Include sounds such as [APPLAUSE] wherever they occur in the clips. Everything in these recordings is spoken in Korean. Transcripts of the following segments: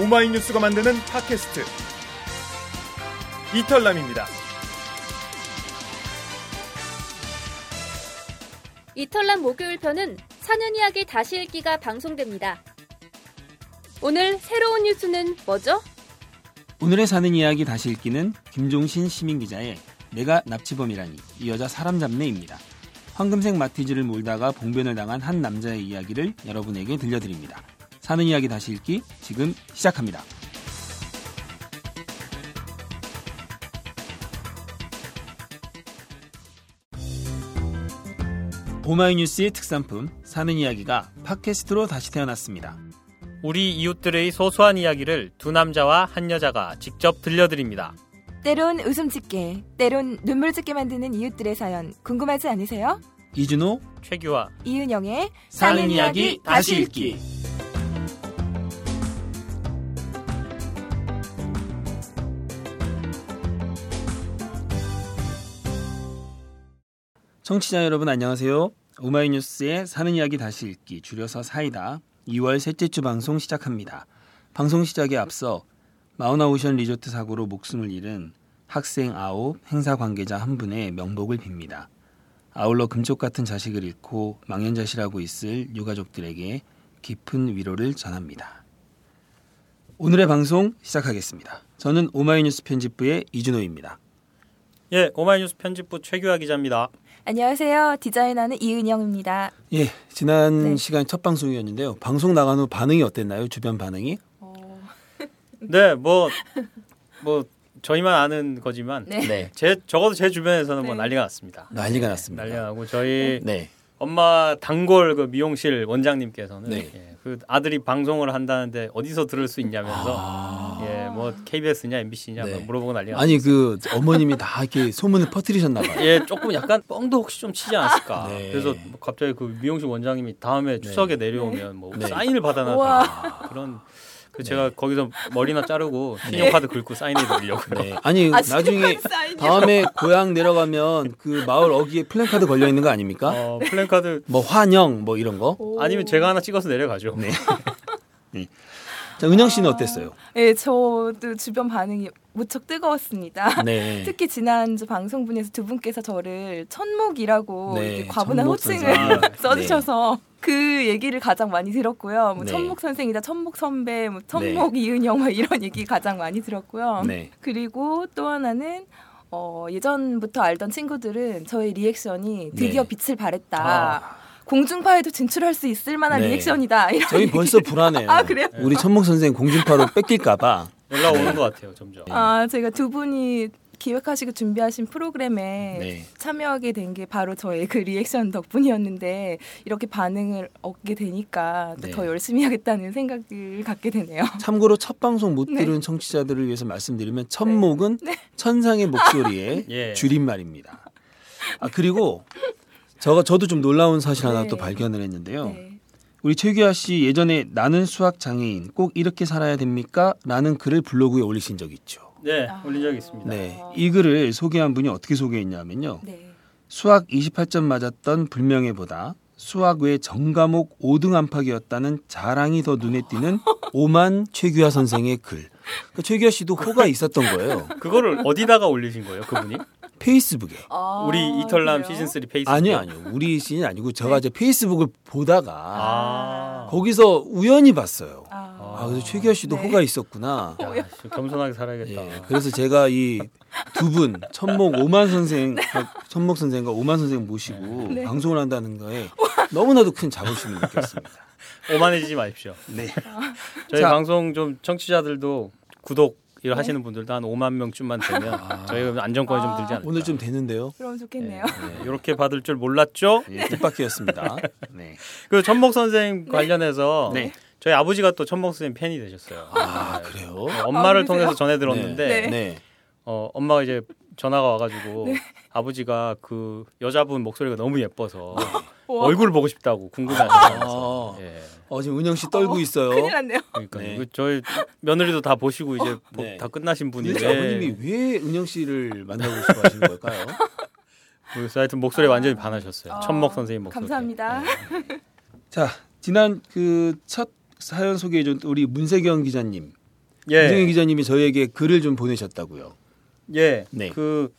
오마이뉴스가 만드는 팟캐스트 이털남입니다. 이털남 목요일 편은 사는 이야기 다시 읽기가 방송됩니다. 오늘 새로운 뉴스는 뭐죠? 오늘의 사는 이야기 다시 읽기는 김종신 시민 기자의 내가 납치범이라니 이 여자 사람 잡네입니다. 황금색 마티즈를 몰다가 봉변을 당한 한 남자의 이야기를 여러분에게 들려드립니다. 사는 이야기 다시 읽기 지금 시작합니다. 오마이뉴스의 특산품 사는 이야기가 팟캐스트로 다시 태어났습니다. 우리 이웃들의 소소한 이야기를 두 남자와 한 여자가 직접 들려드립니다. 때론 웃음 짓게, 때론 눈물 짓게 만드는 이웃들의 사연 궁금하지 않으세요? 이준호 최규화 이은영의 사는 이야기 다시 읽기 청취자 여러분 안녕하세요. 오마이뉴스의 사는 이야기 다시 읽기 줄여서 사이다 2월 셋째 주 방송 시작합니다. 방송 시작에 앞서 마우나오션 리조트 사고로 목숨을 잃은 학생 아홉 행사 관계자 한 분의 명복을 빕니다. 아울러 금쪽 같은 자식을 잃고 망연자실하고 있을 유가족들에게 깊은 위로를 전합니다. 오늘의 방송 시작하겠습니다. 저는 오마이뉴스 편집부의 이준호입니다. 예, 오마이뉴스 편집부 최규화 기자입니다. 안녕하세요. 디자이너는 이은영입니다. 예, 지난 네. 시간 첫 방송이었는데요. 방송 나간 후 반응이 어땠나요? 주변 반응이? [LAUGHS] 네, 뭐 뭐 저희만 아는 거지만 네. 네. 제 적어도 제 주변에서는 뭐 네. 난리가 났습니다. 난리가 났습니다. 난리가 나고 저희 네. 엄마 단골 그 미용실 원장님께서는 네. 예, 그 아들이 방송을 한다는데 어디서 들을 수 있냐면서 아. 예, 뭐 KBS냐 MBC냐 네. 물어보고 난리가 아니 그 어머님이 다 이렇게 소문을 퍼뜨리셨나 봐요. 예, 조금 약간 뻥도 혹시 좀 치지 않았을까. 네. 그래서 뭐 갑자기 그 미용실 원장님이 다음에 추석에 내려오면 뭐 네. 사인을 받아놔. 그런 그 제가 거기서 머리나 자르고 신용카드 긁고 사인해 드리려고요. 네. [LAUGHS] 아니 아, 나중에? 다음에 고향 내려가면 그 마을 어귀에 플랜카드 걸려 있는 거 아닙니까? 어, 플랜카드 뭐 환영 뭐 이런 거. 오. 아니면 제가 하나 찍어서 내려가죠. 네. [LAUGHS] [LAUGHS] 자, 은영 씨는 어땠어요? 네, 저도 주변 반응이 무척 뜨거웠습니다. 네. [LAUGHS] 특히 지난주 방송분에서 두 분께서 저를 천목이라고 네, 과분한 호칭을 선생. [LAUGHS] 써주셔서 그 얘기를 가장 많이 들었고요. 뭐 네. 천목 선생이다, 천목 선배, 뭐 천목 이은영 뭐 이런 [LAUGHS] 얘기 가장 많이 들었고요. 네. 그리고 또 하나는 어, 예전부터 알던 친구들은 저의 리액션이 드디어 네. 빛을 발했다. 아. 공중파에도 진출할 수 있을 만한 네. 리액션이다. 이런 저희. 벌써 불안해요. 아, 그래요? 우리 천목 선생 공중파로 뺏길까봐. [LAUGHS] 연락 오는 것 같아요, 점점. 아, 제가 두 분이 기획하시고 준비하신 프로그램에 네. 참여하게 된 게 바로 저의 그 리액션 덕분이었는데 이렇게 반응을 얻게 되니까 또 네. 더 열심히 하겠다는 생각을 갖게 되네요. [LAUGHS] 참고로 첫 방송 못 네. 들은 청취자들을 위해서 말씀드리면 천목은 천상의 목소리의 [LAUGHS] 예. 줄임말입니다. 아 그리고 저 저도 좀 놀라운 사실 하나 네. 또 발견을 했는데요. 네. 우리 최규하 씨 예전에 나는 수학 장애인 꼭 이렇게 살아야 됩니까? 라는 글을 블로그에 올리신 적 있죠. 네, 아. 올린 적이 있습니다. 네. 이 글을 소개한 분이 어떻게 소개했냐면요. 네. 수학 28점 맞았던 불명예보다 수학 외 전과목 5등 안팎이었다는 자랑이 더 눈에 띄는 [LAUGHS] 오만 최규하 선생의 글. 그러니까 최규하 씨도 호가 있었던 거예요. [LAUGHS] 그거를 어디다가 올리신 거예요, 그분이? 페이스북에. 아, 우리 이털남? 시즌 3 페이스북. 아니요, 아니요. 우리 시는 아니고 제가 이제 페이스북을 보다가 아. 거기서 우연히 봤어요. 아, 아, 그래서 최규하 씨도 네. 호가 있었구나. 야, 좀 겸손하게 살아야겠다. 예, 그래서 제가 이 두 분 천목 오만 선생, [LAUGHS] 천목 선생과 오만 선생 모시고 네. 방송을 한다는 거에 너무나도 큰 자부심을 느꼈습니다. 오만해지지 마십시오. [LAUGHS] 네. 저희 자. 방송 좀 청취자들도 구독 일 하시는 분들도 한 5만 명쯤만 되면 저희가 안정권이 좀 들지 않을까. 오늘 좀 되는데요. 그럼 좋겠네요. 네. 이렇게 받을 줄 몰랐죠? 예, 뜻밖이었습니다. [LAUGHS] 네. 그 천목 선생 관련해서 네. 저희 아버지가 또 천목 선생 팬이 되셨어요. 아, 그래요? 네, 엄마를 아, 통해서? 전해 들었는데 네. 네. 어, 엄마가 이제 전화가 와가지고 아버지가 그 여자분 목소리가 너무 예뻐서 우와. 얼굴 보고 싶다고 궁금해하셔서 아. 예. 어, 지금 은영 씨 떨고 있어요. 큰일 났네요. 그러니까 네. 그 저희 며느리도 다 보시고 이제 보- 네. 다 끝나신 분인데 아버님이 왜 은영 씨를 만나고 싶어 하시는 걸까요? 그래서 [LAUGHS] 하여튼 목소리 에 완전히 반하셨어요. 아, 천목 선생님 목소리. 감사합니다. [LAUGHS] 자, 지난 그 첫 사연 소개해 준 우리 문세경 기자님 예. 이승현 기자님이 저희에게 글을 좀 보내셨다고요. 예. 네. 그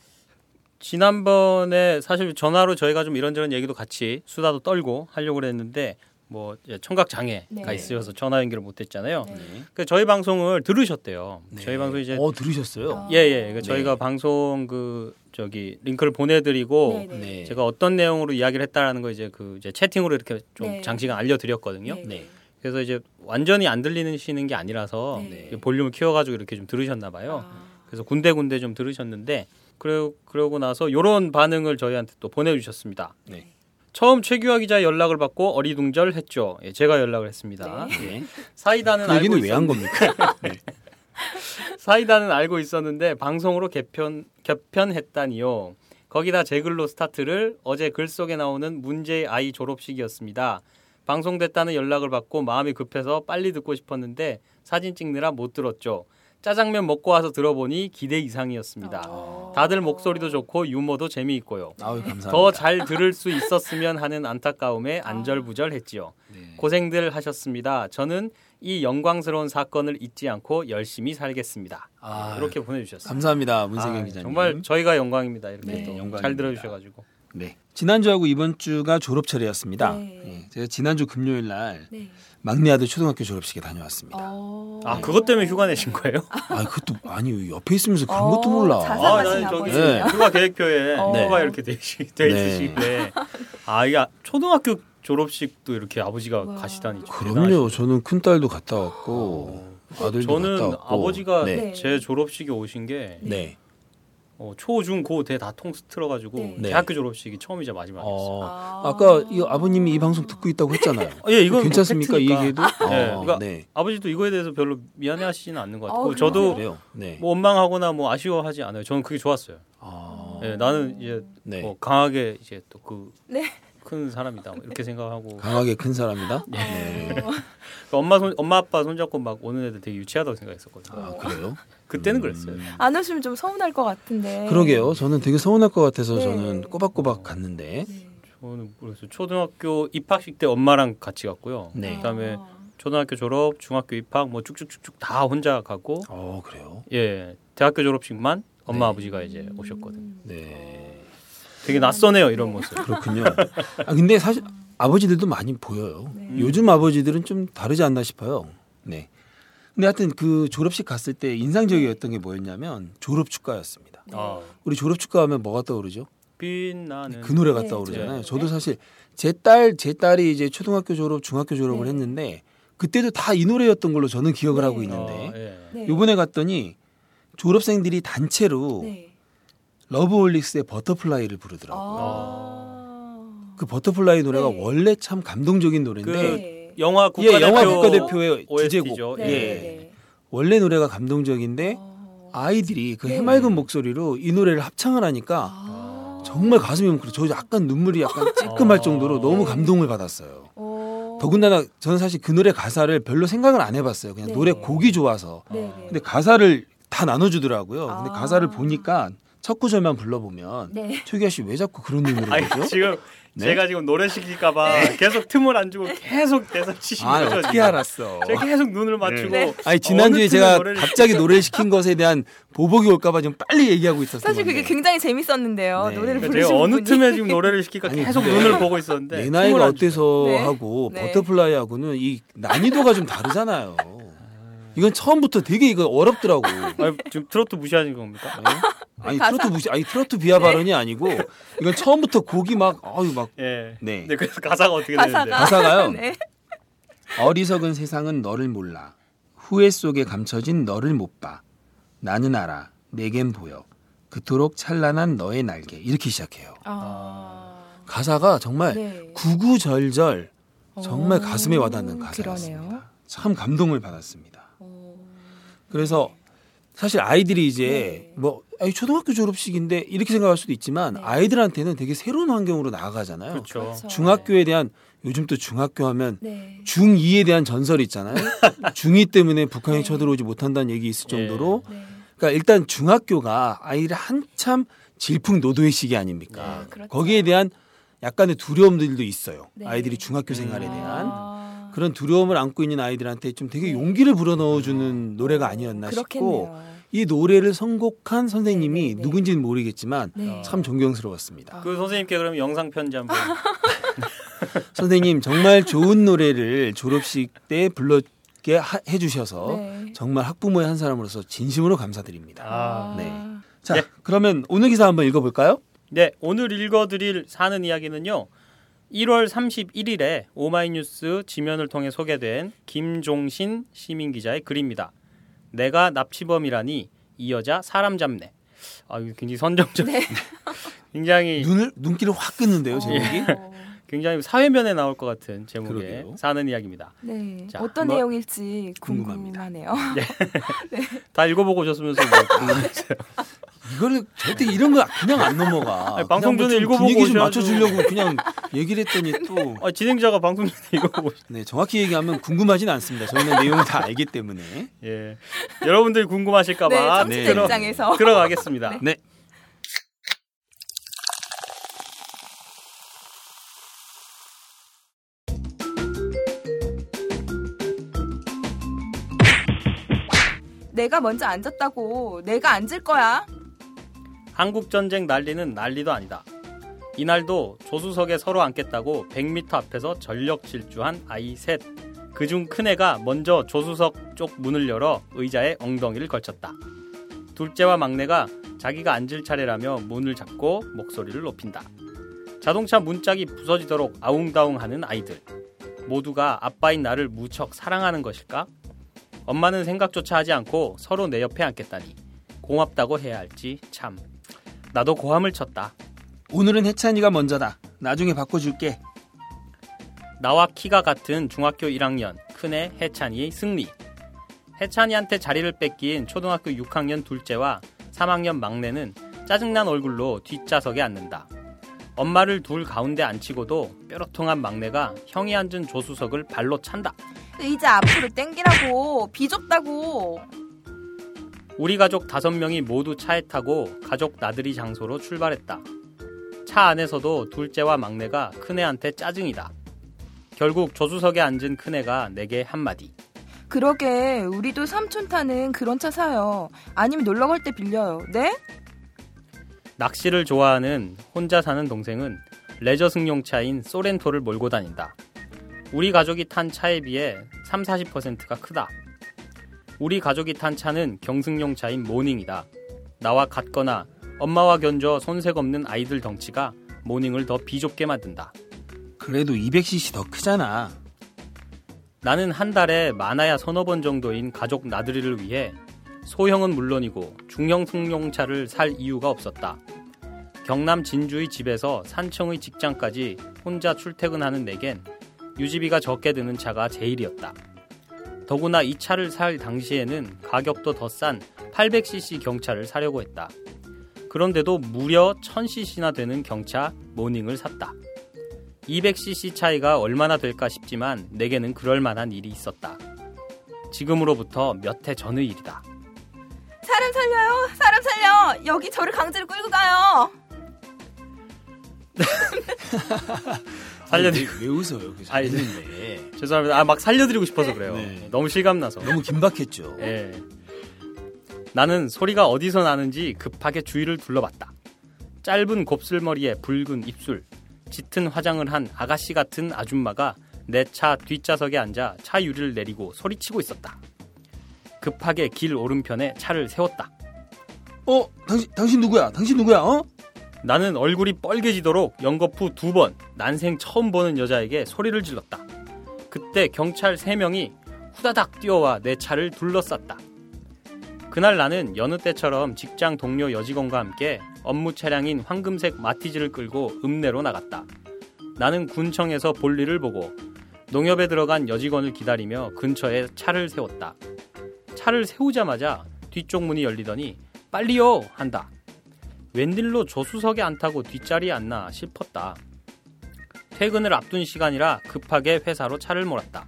지난번에 사실 전화로 저희가 좀 이런저런 얘기도 같이 수다도 떨고 하려고 그랬는데 뭐 청각 장애가 네. 있어서 전화 연결을 못 했잖아요. 네. 그 저희 방송을 들으셨대요. 네. 저희 방송 이제 어 들으셨어요? 아. 예, 예. 그 네. 저희가 방송 그 저기 링크를 보내 드리고 네, 네. 제가 어떤 내용으로 이야기를 했다라는 거 이제 그 이제 채팅으로 이렇게 좀 네. 장시간 알려 드렸거든요. 네. 네. 그래서 이제 완전히 안 들리시는 게 아니라서 네. 볼륨을 키워 가지고 이렇게 좀 들으셨나 봐요. 아. 그래서 군데군데 좀 들으셨는데 그러, 그러고 나서 요런 반응을 저희한테 또 보내주셨습니다. 네. 처음 최규하 기자 연락을 받고 어리둥절했죠. 예, 제가 연락을 했습니다. 네. 사이다는 그 알고 왜 한 겁니까? [LAUGHS] 네. 사이다는 알고 있었는데 방송으로 개편 개편했다니요. 거기다 제 글로 스타트를 어제 글 속에 나오는 문제의 아이 졸업식이었습니다. 방송됐다는 연락을 받고 마음이 급해서 빨리 듣고 싶었는데 사진 찍느라 못 들었죠. 짜장면 먹고 와서 들어보니 기대 이상이었습니다. 어. 다들 목소리도 좋고 유머도 재미있고요. 더 잘 들을 수 있었으면 하는 안타까움에 안절부절했지요. 네. 고생들 하셨습니다. 저는 이 영광스러운 사건을 잊지 않고 열심히 살겠습니다. 아, 이렇게 보내주셨어요. 감사합니다 문세경 아, 기자님. 정말 저희가 영광입니다. 이렇게 네, 또 영광입니다. 잘 들어주셔가지고. 네. 지난주하고 이번 주가 졸업 철이었습니다. 네. 예, 제가 지난주 금요일 날 네. 막내 아들 초등학교 졸업식에 다녀왔습니다. 어. 아 그것 때문에 휴가 내신 거예요? 아, 그것도 아니 옆에 있으면서 그런 어, 것도 몰라. 아, 나는 저기. 네. 휴가 계획표에 어. 휴가 이렇게 돼, 있- 돼 네. 아 이게 초등학교 졸업식도 이렇게 아버지가 와. 가시다니. 좀 그럼요. 저는 큰 딸도 갔다 왔고 아들도 저는 갔다 왔고. 아버지가 네. 네. 제 졸업식에 오신 게 네. 어, 초, 중, 고, 대 다 통틀어가지고 네. 네. 대학교 졸업식이 처음이자 마지막이었어요. 어, 아. 아까 이 아버님이 이 방송 듣고 있다고 했잖아요. 아, [LAUGHS] 예, 이건 괜찮습니까? 이. 얘기도? 네, 어, 그러니까 네. 아버지도 이거에 대해서 별로 미안해하시지는 않는 것 같고 어, 저도 그래요. 네. 뭐 원망하거나 뭐 아쉬워하지 않아요. 저는 그게 좋았어요. 아, 예, 나는 이제 네. 뭐 강하게 이제 또그 큰 네. 사람이다 뭐 이렇게 생각하고 강하게 큰 사람이다. 예. 네. [LAUGHS] 그러니까 엄마 손 엄마 아빠 손잡고 막 오는 애들 되게 유치하다고 생각했었거든요. 아, 그래요? 그때는 음. 그랬어요. 안 오시면 좀 서운할 것 같은데. 그러게요. 저는 되게 서운할 것 같아서 네. 저는 꼬박꼬박 갔는데. 네. 저는 모르겠어요. 초등학교 입학식 때 엄마랑 같이 갔고요. 네. 그다음에 아. 초등학교 졸업, 중학교 입학 뭐 쭉쭉쭉쭉 다 혼자 가고 어, 그래요. 예 대학교 졸업식만 엄마 네. 아버지가 이제 오셨거든요. 네. 되게 낯서네요 이런 모습. 그렇군요. 아 근데 사실 아버지들도 많이 보여요. 네. 요즘 아버지들은 좀 다르지 않나 싶어요. 네. 근데 하여튼 그 졸업식 갔을 때 인상적이었던 게 뭐였냐면 졸업 축가였습니다. 아 우리 졸업 축가하면 뭐가 떠오르죠? 빛나는 그 노래가 네, 떠오르잖아요. 네. 저도 사실 제 딸 제 딸이 이제 초등학교 졸업, 중학교 졸업을 네. 했는데 그때도 다 이 노래였던 걸로 저는 기억을 네. 하고 어, 있는데 예. 네. 요번에 갔더니 졸업생들이 단체로 네. 러브홀릭스의 Butterfly를 부르더라고요. 아. 그 Butterfly 노래가 네. 원래 참 감동적인 노래인데 네. 영화 예, 국가대표 영화 국가대표의. 주제곡. 네. 예. 네. 원래 노래가 감동적인데 어. 아이들이 그 네. 해맑은 목소리로 이 노래를 합창을 하니까 아. 정말 가슴이 뭉클해. 저 약간 눈물이 약간 찔끔할 아. 정도로 너무 네. 감동을 받았어요. 어. 더군다나 저는 사실 그 노래 가사를 별로 생각을 안 해봤어요. 그냥 네. 노래 곡이 좋아서. 네. 네. 근데 가사를 다 나눠주더라고요. 근데 아. 가사를 보니까 첫 구절만 불러보면 네. 최기아 씨 왜 자꾸 그런 아니 보죠? 지금 네? 제가 지금 노래 시킬까봐 계속 틈을 안 주고 계속 대사 치시는 아 거죠. 어떻게 지금. 알았어? 제가 계속 눈을 맞추고 네. 아니 지난주에 제가 노래를 갑자기 노래를 시킨 것에 대한 보복이 올까봐 좀 빨리 얘기하고 있었어요. 사실 그게 굉장히 재밌었는데요. 네. 노래를 그러니까 제가 어느 분이. 틈에 지금 노래를 시킬까 아니, 계속 눈을 보고 있었는데 내 나이가 안 어때서 네. 하고 네. Butterfly하고는 이 난이도가 좀 다르잖아요. 이건 처음부터 되게 이거 어렵더라고. [LAUGHS] 아니, 지금 트로트 무시하는 겁니까? 네? 아니 가사. 트로트 무시, 아니 트로트 비하 발언이 아니고 이건 처음부터 곡이 막 아유 막 예. 네. 네. 그래서 가사가 어떻게 가사가 되는데? 가사가요. [LAUGHS] 네. 어리석은 세상은 너를 몰라. 후회 속에 감춰진 너를 못 봐. 나는 알아. 내겐 보여. 그토록 찬란한 너의 날개. 이렇게 시작해요. 아. 가사가 정말 네. 구구절절 정말 어, 가슴에 와닿는 그러네요. 가사였습니다. 참 감동을 받았습니다. 어. 그래서 사실 아이들이 이제 네. 뭐 아이 초등학교 졸업식인데 이렇게 생각할 수도 있지만 네. 아이들한테는 되게 새로운 환경으로 나아가잖아요. 그렇죠. 그렇죠. 중학교에 대한 요즘 또 중학교 하면 네. 중2에 대한 전설이 있잖아요. [LAUGHS] 중2 때문에 북한이 네. 쳐들어오지 못한다는 얘기 있을 정도로 네. 그러니까 일단 중학교가 아이를 한참 질풍노도의 시기 아닙니까? 네, 그렇죠. 거기에 대한 약간의 두려움들도 있어요. 네. 아이들이 중학교 생활에 음. 대한 아. 그런 두려움을 안고 있는 아이들한테 좀 되게 용기를 불어넣어주는 노래가 아니었나 싶고 그렇겠네요. 이 노래를 선곡한 선생님이 네, 네, 네. 누군지는 모르겠지만 네. 참 존경스러웠습니다. 그 선생님께 그럼 영상 편지 한번. [LAUGHS] 선생님 정말 좋은 노래를 졸업식 때 불러게 하- 해주셔서 네. 정말 학부모의 한 사람으로서 진심으로 감사드립니다. 아, 네. 자, 네. 그러면 오늘 기사 한번 읽어볼까요? 네, 오늘 읽어드릴 사는 이야기는요. 1월 31일에 오마이뉴스 지면을 통해 소개된 김종신 시민 기자의 글입니다. 내가 납치범이라니 이 여자 사람 잡네. 아, 이거 굉장히 선정적. [LAUGHS] 굉장히 눈을 눈길을 확 끄는데요, 제목이. 어, 굉장히 사회면에 나올 것 같은 제목의 그러게요. 사는 이야기입니다. 네. 자, 어떤 한번- 내용일지 궁금합니다. 궁금하네요. [LAUGHS] 다 읽어보고 오셨으면서 뭐 궁금했어요. [LAUGHS] 이거를 절대 이런 거 그냥 안 넘어가. 아니, 방송 그냥 뭐 전에 좀 읽어보고 분위기 좀 오셔야죠. 맞춰주려고 그냥 얘기를 했더니 또 아, 진행자가 방송 전에 읽어보고 네, 정확히 얘기하면 궁금하진 않습니다. 저희는 내용을 다 알기 때문에. 예. 여러분들이 네, 궁금하실까봐 네. 입장에서 들어가겠습니다. 네. 내가 먼저 앉았다고 내가 앉을 거야. 한국 전쟁 난리는 난리도 아니다. 이날도 조수석에 서로 앉겠다고 100m 앞에서 전력 질주한 아이 셋. 그중 큰애가 먼저 조수석 쪽 문을 열어 의자에 엉덩이를 걸쳤다. 둘째와 막내가 자기가 앉을 차례라며 문을 잡고 목소리를 높인다. 자동차 문짝이 부서지도록 아웅다웅 하는 아이들. 모두가 아빠인 나를 무척 사랑하는 것일까? 엄마는 생각조차 하지 않고 서로 내 옆에 앉겠다니 고맙다고 해야 할지 참. 나도 고함을 쳤다. 오늘은 해찬이가 먼저다. 나중에 바꿔줄게. 나와 키가 같은 중학교 1학년 큰애 해찬이의 승리. 해찬이한테 자리를 뺏긴 초등학교 6학년 둘째와 3학년 막내는 짜증난 얼굴로 뒷좌석에 앉는다. 엄마를 둘 가운데 앉히고도 뾰로통한 막내가 형이 앉은 조수석을 발로 찬다. 의자 앞으로 땡기라고 비좁다고. 우리 가족 다섯 명이 모두 차에 타고 가족 나들이 장소로 출발했다. 차 안에서도 둘째와 막내가 큰애한테 짜증이다. 결국 조수석에 앉은 큰애가 내게 한마디. 그러게 우리도 삼촌 타는 그런 차 사요. 아니면 놀러 갈 때 빌려요. 네? 낚시를 좋아하는 혼자 사는 동생은 레저 승용차인 소렌토를 몰고 다닌다. 우리 가족이 탄 차에 비해 3, 40%가 크다. 우리 가족이 탄 차는 경승용 차인 모닝이다. 나와 같거나 엄마와 견져 손색 없는 아이들 덩치가 모닝을 더 비좁게 만든다. 그래도 200cc 더 크잖아. 나는 한 달에 많아야 서너 번 정도인 가족 나들이를 위해 소형은 물론이고 중형 승용차를 살 이유가 없었다. 경남 진주의 집에서 산청의 직장까지 혼자 출퇴근하는 내겐 유지비가 적게 드는 차가 제일이었다. 더구나 이 차를 살 당시에는 가격도 더 싼 800cc 경차를 사려고 했다. 그런데도 무려 1000cc나 되는 경차 모닝을 샀다. 200cc 차이가 얼마나 될까 싶지만 내게는 그럴 만한 일이 있었다. 지금으로부터 몇 해 전의 일이다. 사람 살려요. 사람 살려. 여기 저를 강제로 끌고 가요. [LAUGHS] 살려드리 아니, 왜, 왜 웃어요? 그 아니, 재밌는데. [LAUGHS] 죄송합니다. 아, 막 살려드리고 싶어서 그래요. 네. 너무 실감나서. 너무 긴박했죠. 예. 나는 소리가 어디서 나는지 급하게 주위를 둘러봤다. 짧은 곱슬머리에 붉은 입술, 짙은 화장을 한 아가씨 같은 아줌마가 내 차 뒷좌석에 앉아 차 유리를 내리고 소리치고 있었다. 급하게 길 오른편에 차를 세웠다. 어, 당신 당신 누구야? 당신 누구야? 어? 나는 얼굴이 뻘개지도록 연거푸 두 번 난생 처음 보는 여자에게 소리를 질렀다. 그때 경찰 세 명이 후다닥 뛰어와 내 차를 둘러쌌다. 그날 나는 여느 때처럼 직장 동료 여직원과 함께 업무 차량인 황금색 마티즈를 끌고 읍내로 나갔다. 나는 군청에서 볼일을 보고 농협에 들어간 여직원을 기다리며 근처에 차를 세웠다. 차를 세우자마자 뒤쪽 문이 열리더니 빨리요 한다. 웬일로 조수석에 안 타고 뒷자리에 앉나 싶었다. 퇴근을 앞둔 시간이라 급하게 회사로 차를 몰았다.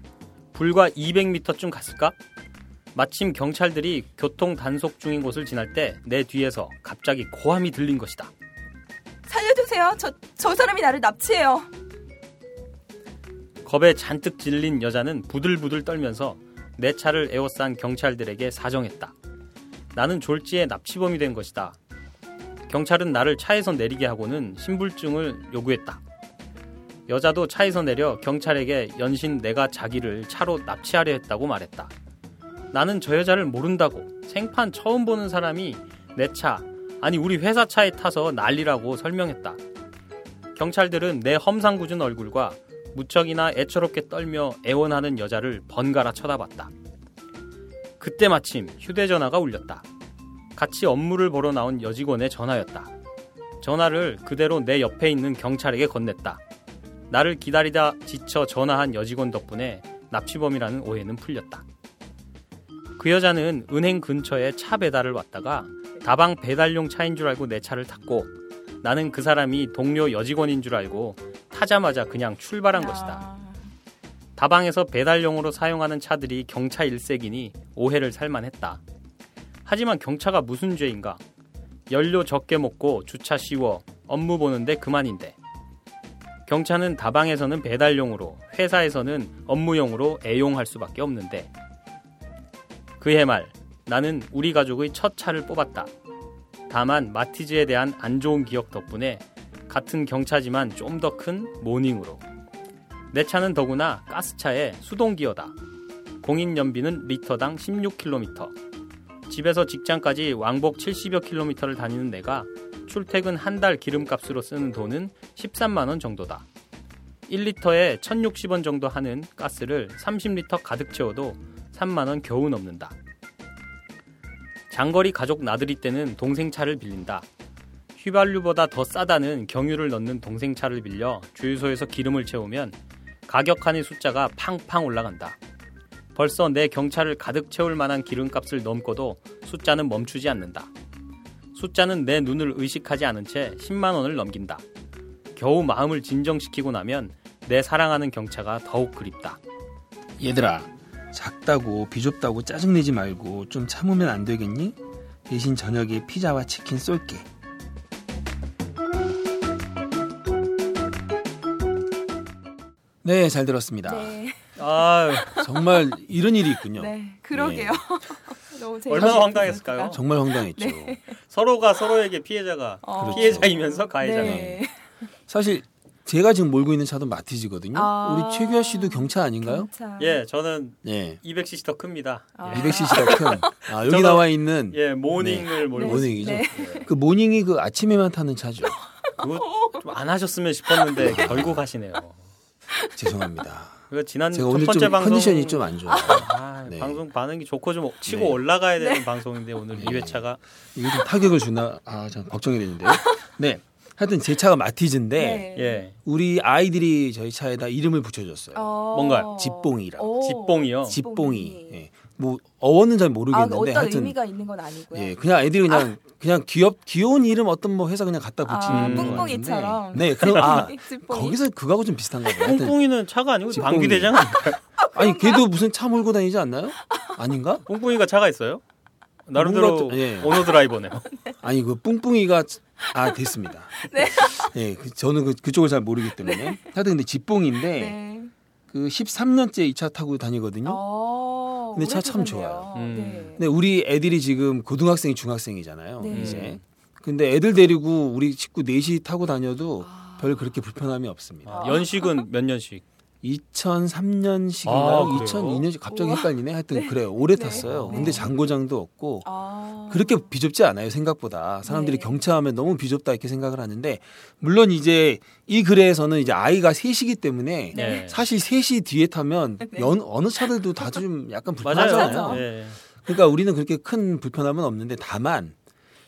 불과 200m쯤 갔을까? 마침 경찰들이 교통 단속 중인 곳을 지날 때 내 뒤에서 갑자기 고함이 들린 것이다. 살려주세요. 저, 저 사람이 나를 납치해요. 겁에 잔뜩 질린 여자는 부들부들 떨면서 내 차를 에워싼 경찰들에게 사정했다. 나는 졸지에 납치범이 된 것이다. 경찰은 나를 차에서 내리게 하고는 신분증을 요구했다. 여자도 차에서 내려 경찰에게 연신 내가 자기를 차로 납치하려 했다고 말했다. 나는 저 여자를 모른다고 생판 처음 보는 사람이 내 차, 아니 우리 회사 차에 타서 난리라고 설명했다. 경찰들은 내 험상궂은 얼굴과 무척이나 애처롭게 떨며 애원하는 여자를 번갈아 쳐다봤다. 그때 마침 휴대전화가 울렸다. 같이 업무를 보러 나온 여직원의 전화였다. 전화를 그대로 내 옆에 있는 경찰에게 건넸다. 나를 기다리다 지쳐 전화한 여직원 덕분에 납치범이라는 오해는 풀렸다. 그 여자는 은행 근처에 차 배달을 왔다가 다방 배달용 차인 줄 알고 내 차를 탔고 나는 그 사람이 동료 여직원인 줄 알고 타자마자 그냥 출발한 것이다. 아, 다방에서 배달용으로 사용하는 차들이 경차 일색이니 오해를 살만했다. 하지만 경차가 무슨 죄인가? 연료 적게 먹고 주차 쉬워 업무 보는데 그만인데. 경차는 다방에서는 배달용으로, 회사에서는 업무용으로 애용할 수밖에 없는데. 그해 말, 나는 우리 가족의 첫 차를 뽑았다. 다만 마티즈에 대한 안 좋은 기억 덕분에 같은 경차지만 좀 더 큰 모닝으로. 내 차는 더구나 가스차에 수동기어다. 공인 연비는 리터당 16km. 집에서 직장까지 왕복 70여 킬로미터를 다니는 내가 출퇴근 한 달 기름값으로 쓰는 돈은 13만 원 정도다. 1리터에 1,060원 정도 하는 가스를 30리터 가득 채워도 3만 원 겨우 넘는다. 장거리 가족 나들이 때는 동생 차를 빌린다. 휘발유보다 더 싸다는 경유를 넣는 동생 차를 빌려 주유소에서 기름을 채우면 가격 칸의 숫자가 팡팡 올라간다. 벌써 내 경차를 가득 채울 만한 기름값을 넘고도 숫자는 멈추지 않는다. 숫자는 내 눈을 의식하지 않은 채 10만 원을 넘긴다. 겨우 마음을 진정시키고 나면 내 사랑하는 경차가 더욱 그립다. 얘들아 작다고 비좁다고 짜증내지 말고 좀 참으면 안 되겠니? 대신 저녁에 피자와 치킨 쏠게. 네, 잘 들었습니다. 네, 아, 정말 이런 일이 있군요. 네, 그러게요. [LAUGHS] 너무 재밌 얼마나 황당했을까요? 정말 황당했죠. 서로가 서로에게 피해자가 어. 피해자이면서 가해자가. 네. 사실 제가 지금 몰고 있는 차도 마티즈거든요. 아. 우리 최규하 씨도 경차 아닌가요? 경차. 예, 저는 네. 200cc 더 큽니다. 아. 200cc 더 큰. 아, [LAUGHS] 여기 나와 있는 예, 모닝을 몰고 모닝이죠. 네. 그 모닝이 그 아침에만 타는 차죠. 그거 좀 안 하셨으면 싶었는데 [LAUGHS] 결국 하시네요. 죄송합니다. 그 지난 제가 첫 오늘 번째 좀 방송 컨디션이 좀 안 좋아요. 아, 네. 방송 반응이 좋고 좀 치고 네. 올라가야 되는 방송인데 오늘 2회차가 이게 좀 타격을 주나 아, 참 걱정이 되는데요. 네. 하여튼 제 차가 마티즈인데 네. 예 우리 아이들이 저희 차에다 이름을 붙여줬어요. 어. 뭔가요? 집봉이라고. 오. 집봉이요? 집봉이. 예. 뭐 어원은 잘 아, 모르겠는데 어떤 하여튼 의미가 있는 건 아니고요. 예, 그냥 애들이 그냥 그냥 귀엽 귀여운 이름 어떤 뭐 회사 그냥 갖다 붙이는 아, 것 뿡뿡이처럼. 같은데. 네, 그럼 아. [LAUGHS] 거기서 그거하고 좀 비슷한가 봐요. 뿡뿡이는 차가 아니고. 방귀 대장 아닌가요? [LAUGHS] 아니 걔도 무슨 차 몰고 다니지 않나요? 아닌가? 뿡뿡이가 차가 있어요? 나름대로 예. 오너 드라이버네요. [LAUGHS] 아니 그 뿡뿡이가 아 됐습니다. 네. 예, 그, 저는 그, 그쪽을 잘 모르기 때문에 하여튼 근데 집봉인데 네. 그 13년째 이 차 타고 다니거든요. 어, 근데 차 참. 좋아요. 음. 네. 근데 우리 애들이 지금 고등학생, 중학생이잖아요. 네. 이제. 근데 애들 데리고 우리 식구 넷이 타고 다녀도 아. 별 그렇게 불편함이 없습니다. 아, 연식은 몇 년씩? 2003년식인가요? 아, 그래요? 2002년식 갑자기 우와. 헷갈리네. 하여튼 그래요. 오래 네. 탔어요. 네. 근데 장고장도 없고 아. 그렇게 비좁지 않아요. 생각보다 사람들이 네. 경차하면 너무 비좁다 이렇게 생각을 하는데 물론 이제 이 글에서는 이제 아이가 셋이기 때문에 네. 사실 셋이 뒤에 타면 연- 어느 차들도 다 좀 약간. 불편하잖아요. 그러니까 우리는 그렇게 큰 불편함은 없는데 다만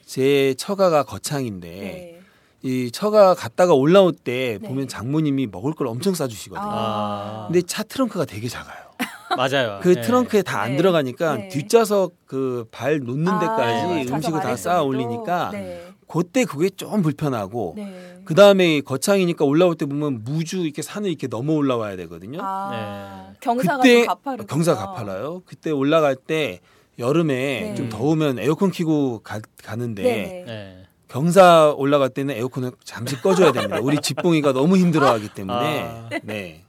제 처가가 거창인데 네. 이 처가 갔다가 올라올 때 네. 보면 장모님이 먹을 걸 엄청 싸주시거든요. 아. 근데 차 트렁크가 되게 작아요. [LAUGHS] 맞아요. 그 예. 트렁크에 다안 네. 들어가니까 네. 뒷좌석 그 발 놓는 아, 데까지 네, 음식을 다 쌓아. 올리니까 네. 그때 그게 좀 불편하고 네. 그 다음에 거창이니까 올라올 때 보면 무주 이렇게 산을 이렇게 넘어 올라와야 되거든요. 아, 네. 경사가 그때. 경사 가팔라요. 그때 올라갈 때 여름에 네. 좀 더우면 에어컨 켜고 가, 가는데 네. 예. 경사 올라갈 때는 에어컨을 잠시 꺼줘야 됩니다. 우리 집봉이가 너무 힘들어하기 때문에 아. 네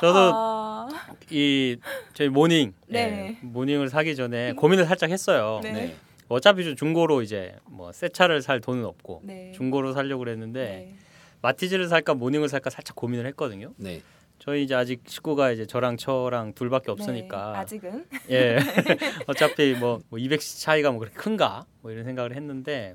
저도 아, 이 저희 모닝 네. 예, 모닝을 사기 전에 고민을 살짝 했어요. 네. 네. 어차피 좀 중고로 이제 뭐 새 차를 살 돈은 없고 네. 중고로 살려고 그랬는데 네. 마티즈를 살까 모닝을 살까 살짝 고민을 했거든요. 네. 저희 이제 아직 식구가 이제 저랑 처랑 둘밖에 네, 없으니까 아직은 예 [LAUGHS] 어차피 뭐, 뭐 200cc 차이가 뭐 그렇게 큰가 뭐 이런 생각을 했는데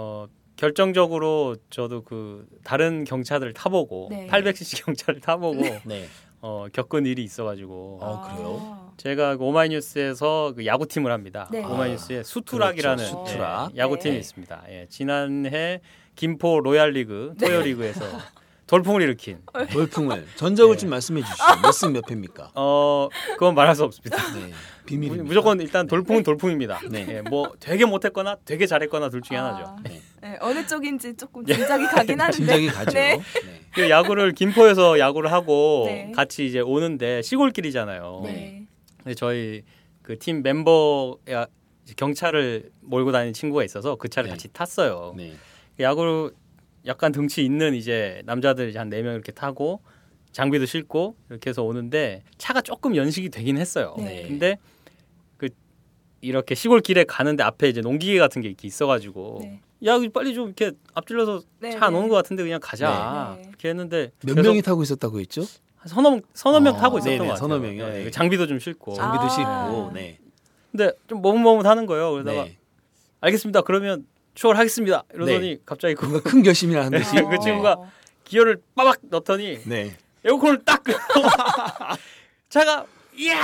어 결정적으로 저도 그 다른 경차들을 타보고 네. 800cc 경차를 타보고 [LAUGHS] 네. 어 겪은 일이 있어가지고 아, 그래요? 제가 그 오마이뉴스에서 그 야구팀을 합니다. 네. 오마이뉴스에 수투락이라는 그렇죠, 수투락. 예, 야구팀이 네. 있습니다. 예, 지난해 김포 로얄리그 네. 토요리그에서 [LAUGHS] 돌풍을 일으킨 돌풍을 전적을 네. 좀 말씀해 주시죠. 몇승몇 패입니까? 어 그건 말할 수 없습니다. 네. 비밀입니다. 무조건 일단 돌풍은 돌풍입니다. 네. 예, 뭐 되게 못했거나 되게 잘했거나 둘 중에 하나죠. 아, 네. 네, 어느 쪽인지 조금 짐작이 가긴 [LAUGHS] 하는데 짐작이 가죠. 네. 네. 그 야구를 김포에서 야구를 하고 네. 같이 이제 오는데 시골길이잖아요. 네. 근데 저희 그 팀 멤버야 이제 경차를 몰고 다니는 친구가 있어서 그 차를 네. 같이 탔어요. 네. 야구를 약간 등치 있는 이제 남자들 한네 명 이렇게 타고 장비도 싣고 이렇게 해서 오는데 차가 조금 연식이 되긴 했어요. 네. 근데 그 이렇게 시골 길에 가는데 앞에 이제 농기계 같은 게 이렇게 있어가지고 네. 야 빨리 좀 이렇게 앞질러서 네, 차안 네. 오는 것 같은데 그냥 가자 네. 네. 이렇게 했는데 몇 명이 타고 있었다고 했죠? 한 서너 서너 명 아, 타고 있었던 네네, 것 같아요. 서너 명이요. 장비도 좀 싣고. 장비도 아. 싣고. 네. 근데 좀 머뭇머뭇하는 거예요. 그러다가 네. 알겠습니다. 그러면 추월하겠습니다. 이러더니 갑자기 그 뭔가 큰 결심이라 하는 듯이. 그 친구가 기어를 빠박 넣더니 네. 에어컨을 딱 끄고 [LAUGHS] 차가 이야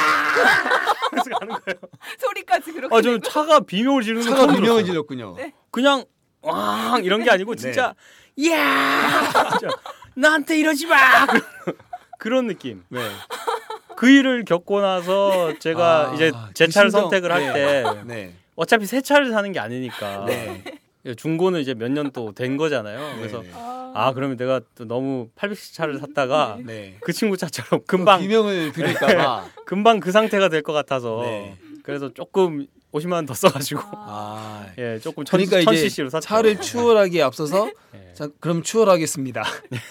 그래서 가는 거예요. 소리까지 그렇게 아, 저 차가 비명을 지르는 거 차가 비명을. 질렀군요. 네. 그냥 왕 이런 게 아니고 진짜 네. 이야 진짜 나한테 이러지 마 그런 느낌. 네. 그 일을 겪고 나서 제가 아, 이제 그제 차를 심정. 선택을 할때 네. 네. 어차피 새 차를 사는 게 아니니까 네. 중고는 이제 몇 년 또 된 거잖아요. 그래서 네. 아, 아 그러면 내가 또 너무 800cc 차를 샀다가 네. 그 친구 차처럼 금방 비명을 [LAUGHS] 들을까봐. 금방 그 상태가 될 것 같아서 네. 그래서 조금 50만 원 더 써가지고 아. 예 조금 천, 그러니까 천 이제 cc로 샀죠. 차를 추월하기에 앞서서 예. 자 그럼 추월하겠습니다.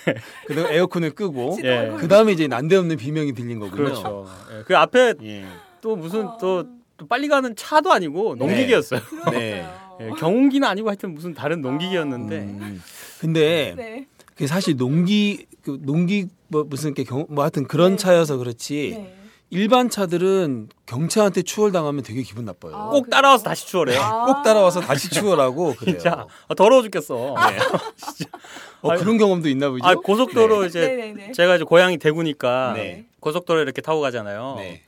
[LAUGHS] 그다음 에어컨을 끄고 예. 그 다음에 이제 난데없는 비명이 들린 거군요. 그렇죠. 예, 그 앞에 예. 또 무슨 아. 또, 또 빨리 가는 차도 아니고 농기계였어요. 네. 예, 경운기는 아니고 하여튼 무슨 다른 농기계였는데 음. 근데 네. 그 사실 농기 그 농기 뭐 무슨 게 경, 뭐 하여튼 그런 네. 차여서 그렇지 네. 일반 차들은 경차한테 추월당하면 되게 기분 나빠요. 아, 꼭 그래요? 따라와서 다시 추월해요. 아. 꼭 따라와서 다시 추월하고 [LAUGHS] 그래요. 진짜 아, 더러워 죽겠어. 네. [LAUGHS] 어, 그런 경험도 있나 보죠? 아 고속도로 이제 네네네. 제가 이제 고향이 대구니까 네. 고속도로 이렇게 타고 가잖아요. 네.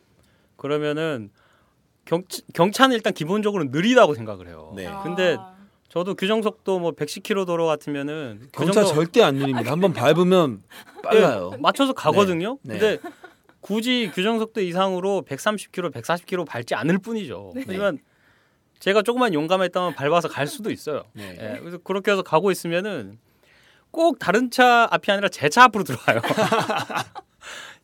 그러면은 경, 경차는 일단 기본적으로 느리다고 생각을 해요. 네. 아. 근데 저도 규정 속도 뭐 110km 도로 같으면은 그 경차 정도 절대 안 느립니다. 한번 밟으면 빨라요. 예, 맞춰서 가거든요. 네. 근데 굳이 규정 속도 이상으로 130km, 140km 밟지 않을 뿐이죠. 네. 하지만 제가 조금만 용감했다면 밟아서 갈 수도 있어요. 네. 예, 그래서 그렇게 해서 가고 있으면은 꼭 다른 차 앞이 아니라 제 차 앞으로 들어와요. [LAUGHS]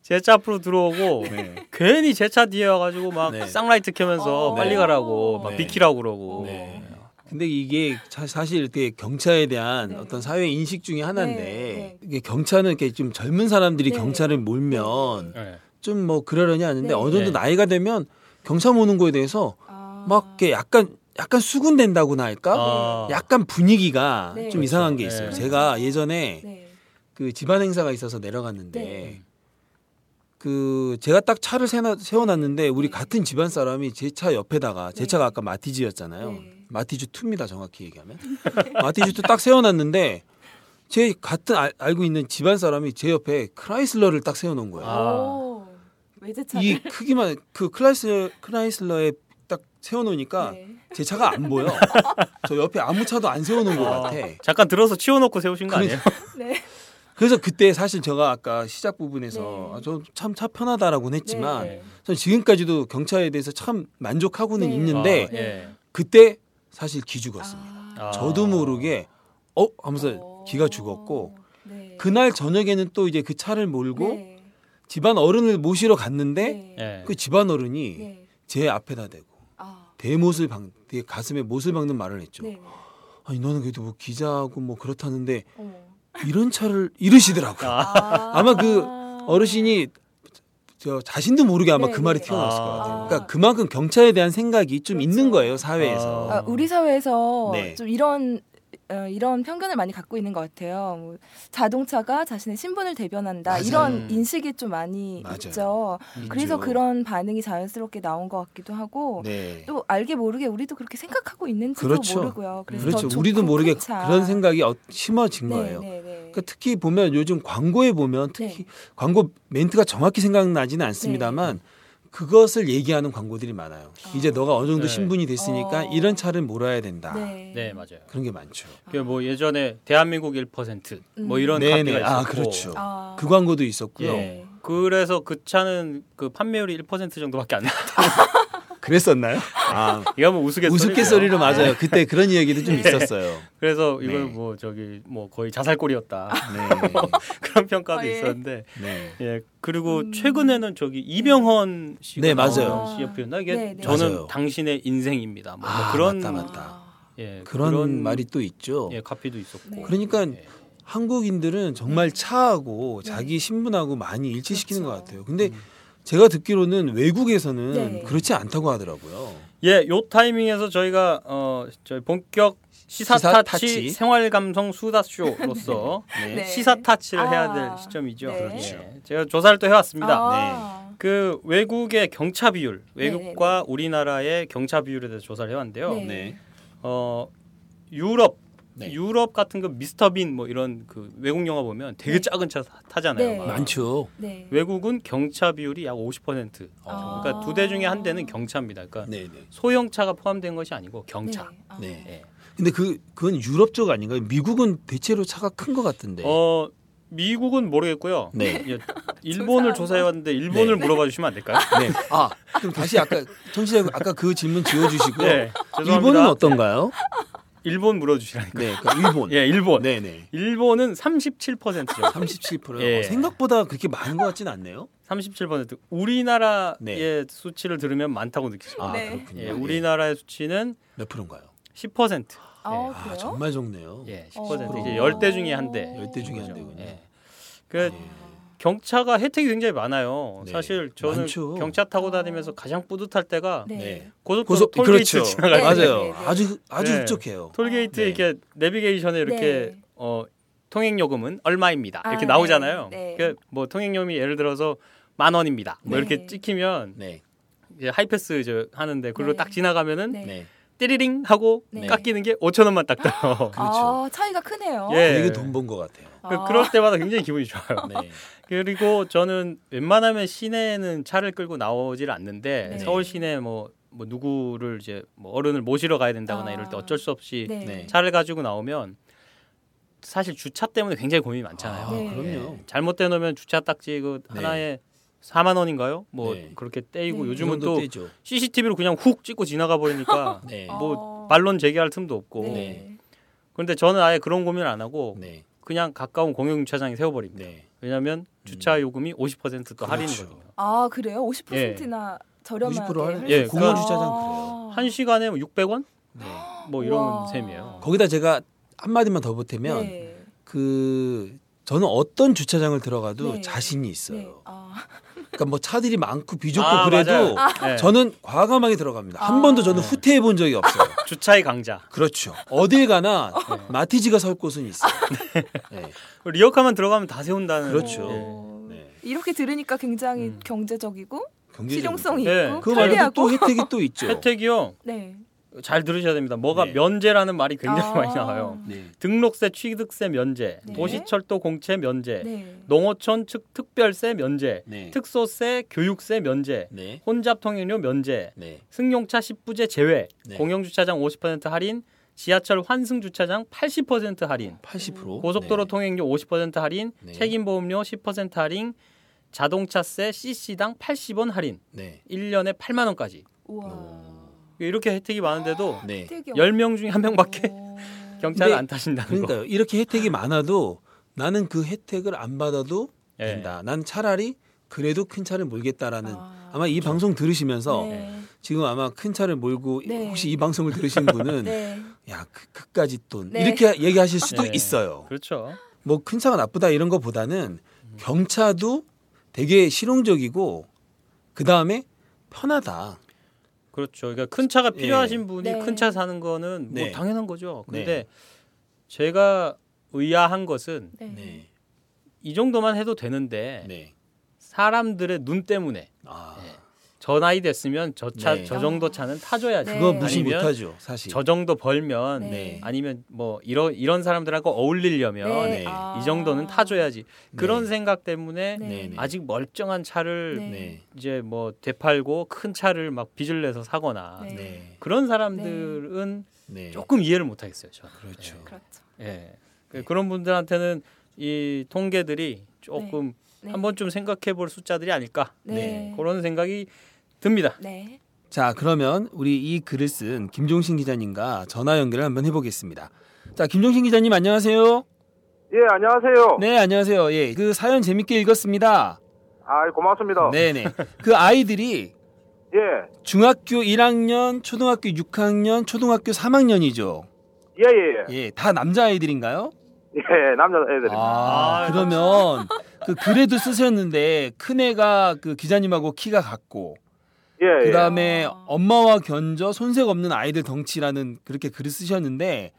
제 차 앞으로 들어오고 [LAUGHS] 네. 괜히 제 차 뒤에 와가지고 막 네. 쌍라이트 켜면서 어. 빨리 가라고 막 네. 비키라고 그러고 네. 근데 이게 자- 사실 이렇게 경차에 대한 네. 어떤 사회 인식 중에 하나인데 네, 이게 경차는 이렇게 좀 젊은 사람들이 네. 경차를 몰면 네. 좀뭐 그러려니 하는데 네. 어느 정도 네. 나이가 되면 경차 모는 거에 대해서 아. 막 이렇게 약간 약간 수군된다고나 할까? 아. 약간 분위기가 네. 좀 이상한 게 있어요. 네. 제가 예전에 네. 그 집안 행사가 있어서 내려갔는데 네. 그 제가 딱 차를 세워- 세워놨는데 우리 네. 같은 집안 사람이 제 차 옆에다가 제 네. 차가 아까 마티즈였잖아요. 네. 마티즈 2입니다 정확히 얘기하면 마티즈 2딱 세워놨는데 제 같은 알, 알고 있는 집안 사람이 제 옆에 크라이슬러를 딱 세워놓은 거예요. 아. 이 크기만 그 크라이슬 크라이슬러에 딱 세워놓으니까 네. 제 차가 안 보여. [LAUGHS] 저 옆에 아무 차도 안 세워놓은 것 아, 같아. 잠깐 들어서 치워놓고 세우신 거 아니에요? [LAUGHS] 네. 그래서 그때 사실 제가 아까 시작 부분에서 네. 아, 저참 차 편하다라고는 했지만 네. 전 지금까지도 경차에 대해서 참 만족하고는 네. 있는데 아, 예. 그때 사실 기 죽었습니다. 아. 아. 저도 모르게 어 하면서 어. 기가 죽었고 네. 그날 저녁에는 또 이제 그 차를 몰고 네. 집안 어른을 모시러 갔는데 네. 예. 그 집안 어른이 네. 제 앞에다 대고 아. 대못을 박, 대 가슴에 못을 박는 말을 했죠. 네. 아니 너는 그래도 뭐 기자하고 뭐 그렇다는데 어머. 이런 차를 이러시더라고요. 아. 아마 그 어르신이 저 자신도 모르게 아마 네, 그 말이 네. 튀어나왔을 아. 것 같아요. 아. 그러니까 그만큼 경찰에 대한 생각이 좀 그렇죠. 있는 거예요 사회에서. 아. 아, 우리 사회에서 네. 좀 이런 어, 이런 편견을 많이 갖고 있는 것 같아요. 뭐, 자동차가 자신의 신분을 대변한다 맞아요. 이런 인식이 좀 많이 맞아요. 있죠. 그래서 그런 반응이 자연스럽게 나온 것 같기도 하고 네. 또 알게 모르게 우리도 그렇게 생각하고 있는지도 그렇죠. 모르고요. 그래서 그렇죠. 우리도 모르게 큰 차. 그런 생각이 어- 심어진 네, 거예요. 네, 네. 그러니까 특히 보면 요즘 광고에 보면 특히 네. 광고 멘트가 정확히 생각나지는 않습니다만 그것을 얘기하는 광고들이 많아요. 이제 너가 어느 정도 네. 신분이 됐으니까 어. 이런 차를 몰아야 된다. 네. 네, 맞아요. 그런 게 많죠. 그뭐 예전에 대한민국 1%뭐 음. 이런 네네. 카피가 있었고 아, 그렇죠. 아. 그 광고도 있었고요. 예. 그래서 그 차는 그 판매율이 1% 정도밖에 안 나. [LAUGHS] 그랬었나요? 아, 이거 뭐 우스갯소리. 우스갯소리로 맞아요. 그때 그런 이야기도 좀 네. 있었어요. 그래서 이걸 네. 뭐 저기 뭐 거의 자살골이었다 네. [LAUGHS] 그런 평가도 아, 예. 있었는데 네. 예 그리고 음. 최근에는 저기 이병헌 씨가 네, 맞아요. CF였나 이게 네, 네. 저는 맞아요. 당신의 인생입니다. 뭐, 아, 그런 맞다, 맞다. 아. 예 그런, 말이 또 있죠. 예 카피도 있었고 네. 그러니까 예. 한국인들은 정말 차하고 네. 자기 신분하고 많이 일치시키는 그렇죠. 것 같아요. 근데 제가 듣기로는 외국에서는 네. 그렇지 않다고 하더라고요. 예, 요 타이밍에서 저희가 어 저희 본격 시사, 시사 타치, 타치. 생활 감성 수다 쇼로서 [LAUGHS] 네. 네. 시사 타치를 아, 해야 될 시점이죠. 네. 그렇죠. 예, 제가 조사를 또 해왔습니다. 아. 그 외국의 경차 비율, 네, 외국과 우리나라의 경차 비율에 대해서 조사를 해왔는데요. 네. 네. 어 유럽 네. 유럽 같은 그 미스터 빈 뭐 이런 그 외국 영화 보면 되게 네. 작은 차 타- 타잖아요. 네. 막. 많죠. 네. 외국은 경차 비율이 약 50%. 아. 그러니까 두 대 중에 한 대는 경차입니다. 그러니까 네, 네. 소형차가 포함된 것이 아니고 경차. 네. 아. 네. 예. 근데 그 그건 유럽 쪽 아닌가요? 미국은 대체로 차가 큰 것 같은데. 어 미국은 모르겠고요. 네. [LAUGHS] 예, 일본을. 조사해왔는데 일본을 물어봐 주시면 안 될까요? 네. 아, 그럼 다시 아까 청취자 아까 그 질문 지워 주시고요. 네, 죄송합니다. 일본은 어떤가요? 일본 물어주시라니까. 네, 그러니까 일본. [LAUGHS] 예, 일본. 네, 네. 일본은 37%죠. 37%요. 예. 생각보다 그렇게 많은 것 같지는 않네요. 37%. 우리나라의 네. 수치를 들으면 많다고 느끼십니다. 아, 네. 그렇군요. 예, 예. 우리나라의 수치는 몇 프로인가요? 10%. 아, 아, 그래요? 정말 적네요. 예, 10%. 어. 이제 10대 중에 한 대. 어. 10대 중에 한. 대군요. 예. 그 경차가 혜택이 굉장히 많아요. 네. 사실 저는 많죠. 경차 타고 다니면서 가장 뿌듯할 때가 네. 네. 고속도로 고속 톨게이트 그렇죠. 지나갈 때 맞아요. 네, 네, 네. 아주 아주 네. 흡족해요. 톨게이트 네. 이렇게 내비게이션에 이렇게 네. 어 통행 요금은 얼마입니다. 이렇게 아, 나오잖아요. 네, 네. 그뭐 통행 요금이 예를 들어서 만 원입니다. 뭐 네. 이렇게 찍히면 네. 이제 하이패스 저 하는데 그걸로 네. 딱 지나가면은 네. 네. 띠리링 하고 네. 깎이는 게 5천 원만 딱 떠요. [LAUGHS] 그렇죠. 아, 차이가 크네요. 예. 되게 돈 번 것 같아요. 그, 아. 그럴 때마다 굉장히 기분이 좋아요. [LAUGHS] 네. 그리고 저는 웬만하면 시내에는 차를 끌고 나오질 않는데 네. 서울 시내 뭐, 뭐 누구를 이제 뭐 어른을 모시러 가야 된다거나 아. 이럴 때 어쩔 수 없이 네. 네. 차를 가지고 나오면 사실 주차 때문에 굉장히 고민이 많잖아요. 아, 네. 그럼요. 잘못돼 놓으면 주차 딱지 그 네. 하나에 4만 원인가요? 뭐 네. 그렇게 떼이고 네. 요즘은 또 떼죠. CCTV로 그냥 훅 찍고 지나가 버리니까 [LAUGHS] 네. 뭐 어. 반론 제기할 틈도 없고. 네. 그런데 저는 아예 그런 고민을 안 하고 네. 그냥 가까운 공영 주차장에 세워버립니다. 네. 왜냐하면 주차 요금이 50%또 할인이거든요. 그렇죠. 아, 그래요? 50%나 저렴하게. 50% 할인? 할수 예, 있어요? 공원 그- 주차장 아. 그래요. 한 시간에 600원? 네. 뭐 이런 우와. 셈이에요. 거기다 제가 한 마디만 더 보태면 네. 그 저는 어떤 주차장을 들어가도 네. 자신이 있어요. 네. 아. 그러니까 뭐 차들이 많고 비좁고 아, 그래도 맞아요. 네. 저는 과감하게 들어갑니다. 한 아. 번도 저는 후퇴해 본 적이 없어요. [LAUGHS] 주차의 강자. 그렇죠. 어딜 가나 마티즈가 설 곳은 있어요. 네. 리어카만 들어가면 다 세운다는. 그렇죠. 어, 네. 이렇게 들으니까 굉장히 음. 경제적이고. 실용성이 네. 있고 그 편리하고 또 혜택이 또 있죠. [LAUGHS] 혜택이요. 네. 잘 들으셔야 됩니다. 뭐가 네. 면제라는 말이 굉장히 아. 많이 나와요. 네. 등록세, 취득세 면제, 네. 도시철도 공채 면제, 네. 농어촌 측 특별세 면제, 네. 특소세, 교육세 면제, 네. 혼잡 통행료 면제, 네. 승용차 10부제 제외, 네. 공영주차장 50% 할인, 지하철 환승 주차장 80% 할인, 80%. 고속도로 네. 통행료 50% 할인, 네. 책임보험료 10% 할인, 자동차세 CC당 80원 할인, 네. 1년에 8만 원까지. 우와. 이렇게 혜택이 많은데도 네. 혜택이 10명 중에 한 명밖에 어. [LAUGHS] 경차를 근데 안 타신다는 거. 그러니까요. 이렇게 혜택이 많아도 나는 그 혜택을 안 받아도 예. 된다. 난 차라리 그래도 큰 차를 몰겠다라는 아. 아마 이 방송 들으시면서 네. 지금 아마 큰 차를 몰고 네. 혹시 이 방송을 들으신 분은 [LAUGHS] 네. 야 그, 그까지 돈 네. 이렇게 얘기하실 수도 네. 있어요. 그렇죠. 뭐 큰 차가 나쁘다 이런 것보다는 경차도 되게 실용적이고 그 다음에 편하다. 그렇죠. 그러니까 큰 차가 예. 필요하신 분이 네. 큰차 사는 거는 뭐 네. 당연한 거죠. 근데 네. 제가 의아한 것은 네. 네. 이 정도만 해도 되는데 네. 사람들의 눈 때문에 아, 저 나이 됐으면 저 차 네. 저 정도 차는 타줘야지. 네. 그거 무시 못하죠, 사실. 저 정도 벌면 네. 아니면 뭐 이런 이런 사람들하고 어울리려면 네. 아. 이 정도는 타줘야지. 그런 네. 생각 때문에 네. 네, 네. 아직 멀쩡한 차를 네. 네. 이제 뭐 되팔고 큰 차를 막 빚을 내서 사거나 네. 네. 그런 사람들은 네. 조금 이해를 못 하겠어요. 저는. 그렇죠. 그렇죠. 예. 그- 네. 그런 분들한테는 이 통계들이 조금 네. 한 번쯤 생각해 볼 숫자들이 아닐까 네. 그런 생각이 듭니다. 네. 자, 그러면 우리 이 글을 쓴 김종신 기자님과 전화 연결을 한번 해보겠습니다. 자, 김종신 기자님 안녕하세요. 예, 안녕하세요. 네, 안녕하세요. 예, 그 사연 재밌게 읽었습니다. 아, 고맙습니다. 네, 네. 그 아이들이 예, 중학교 1학년, 초등학교 6학년, 초등학교 3학년이죠. 예, 예, 예. 예, 다 남자 아이들인가요? 예, 남자 애들입니다. 아, 아, 그러면 그 글에도 쓰셨는데 큰 애가 그 기자님하고 키가 같고 예, 예. 그다음에 아. 엄마와 견저 손색 없는 아이들 덩치라는 그렇게 글을 쓰셨는데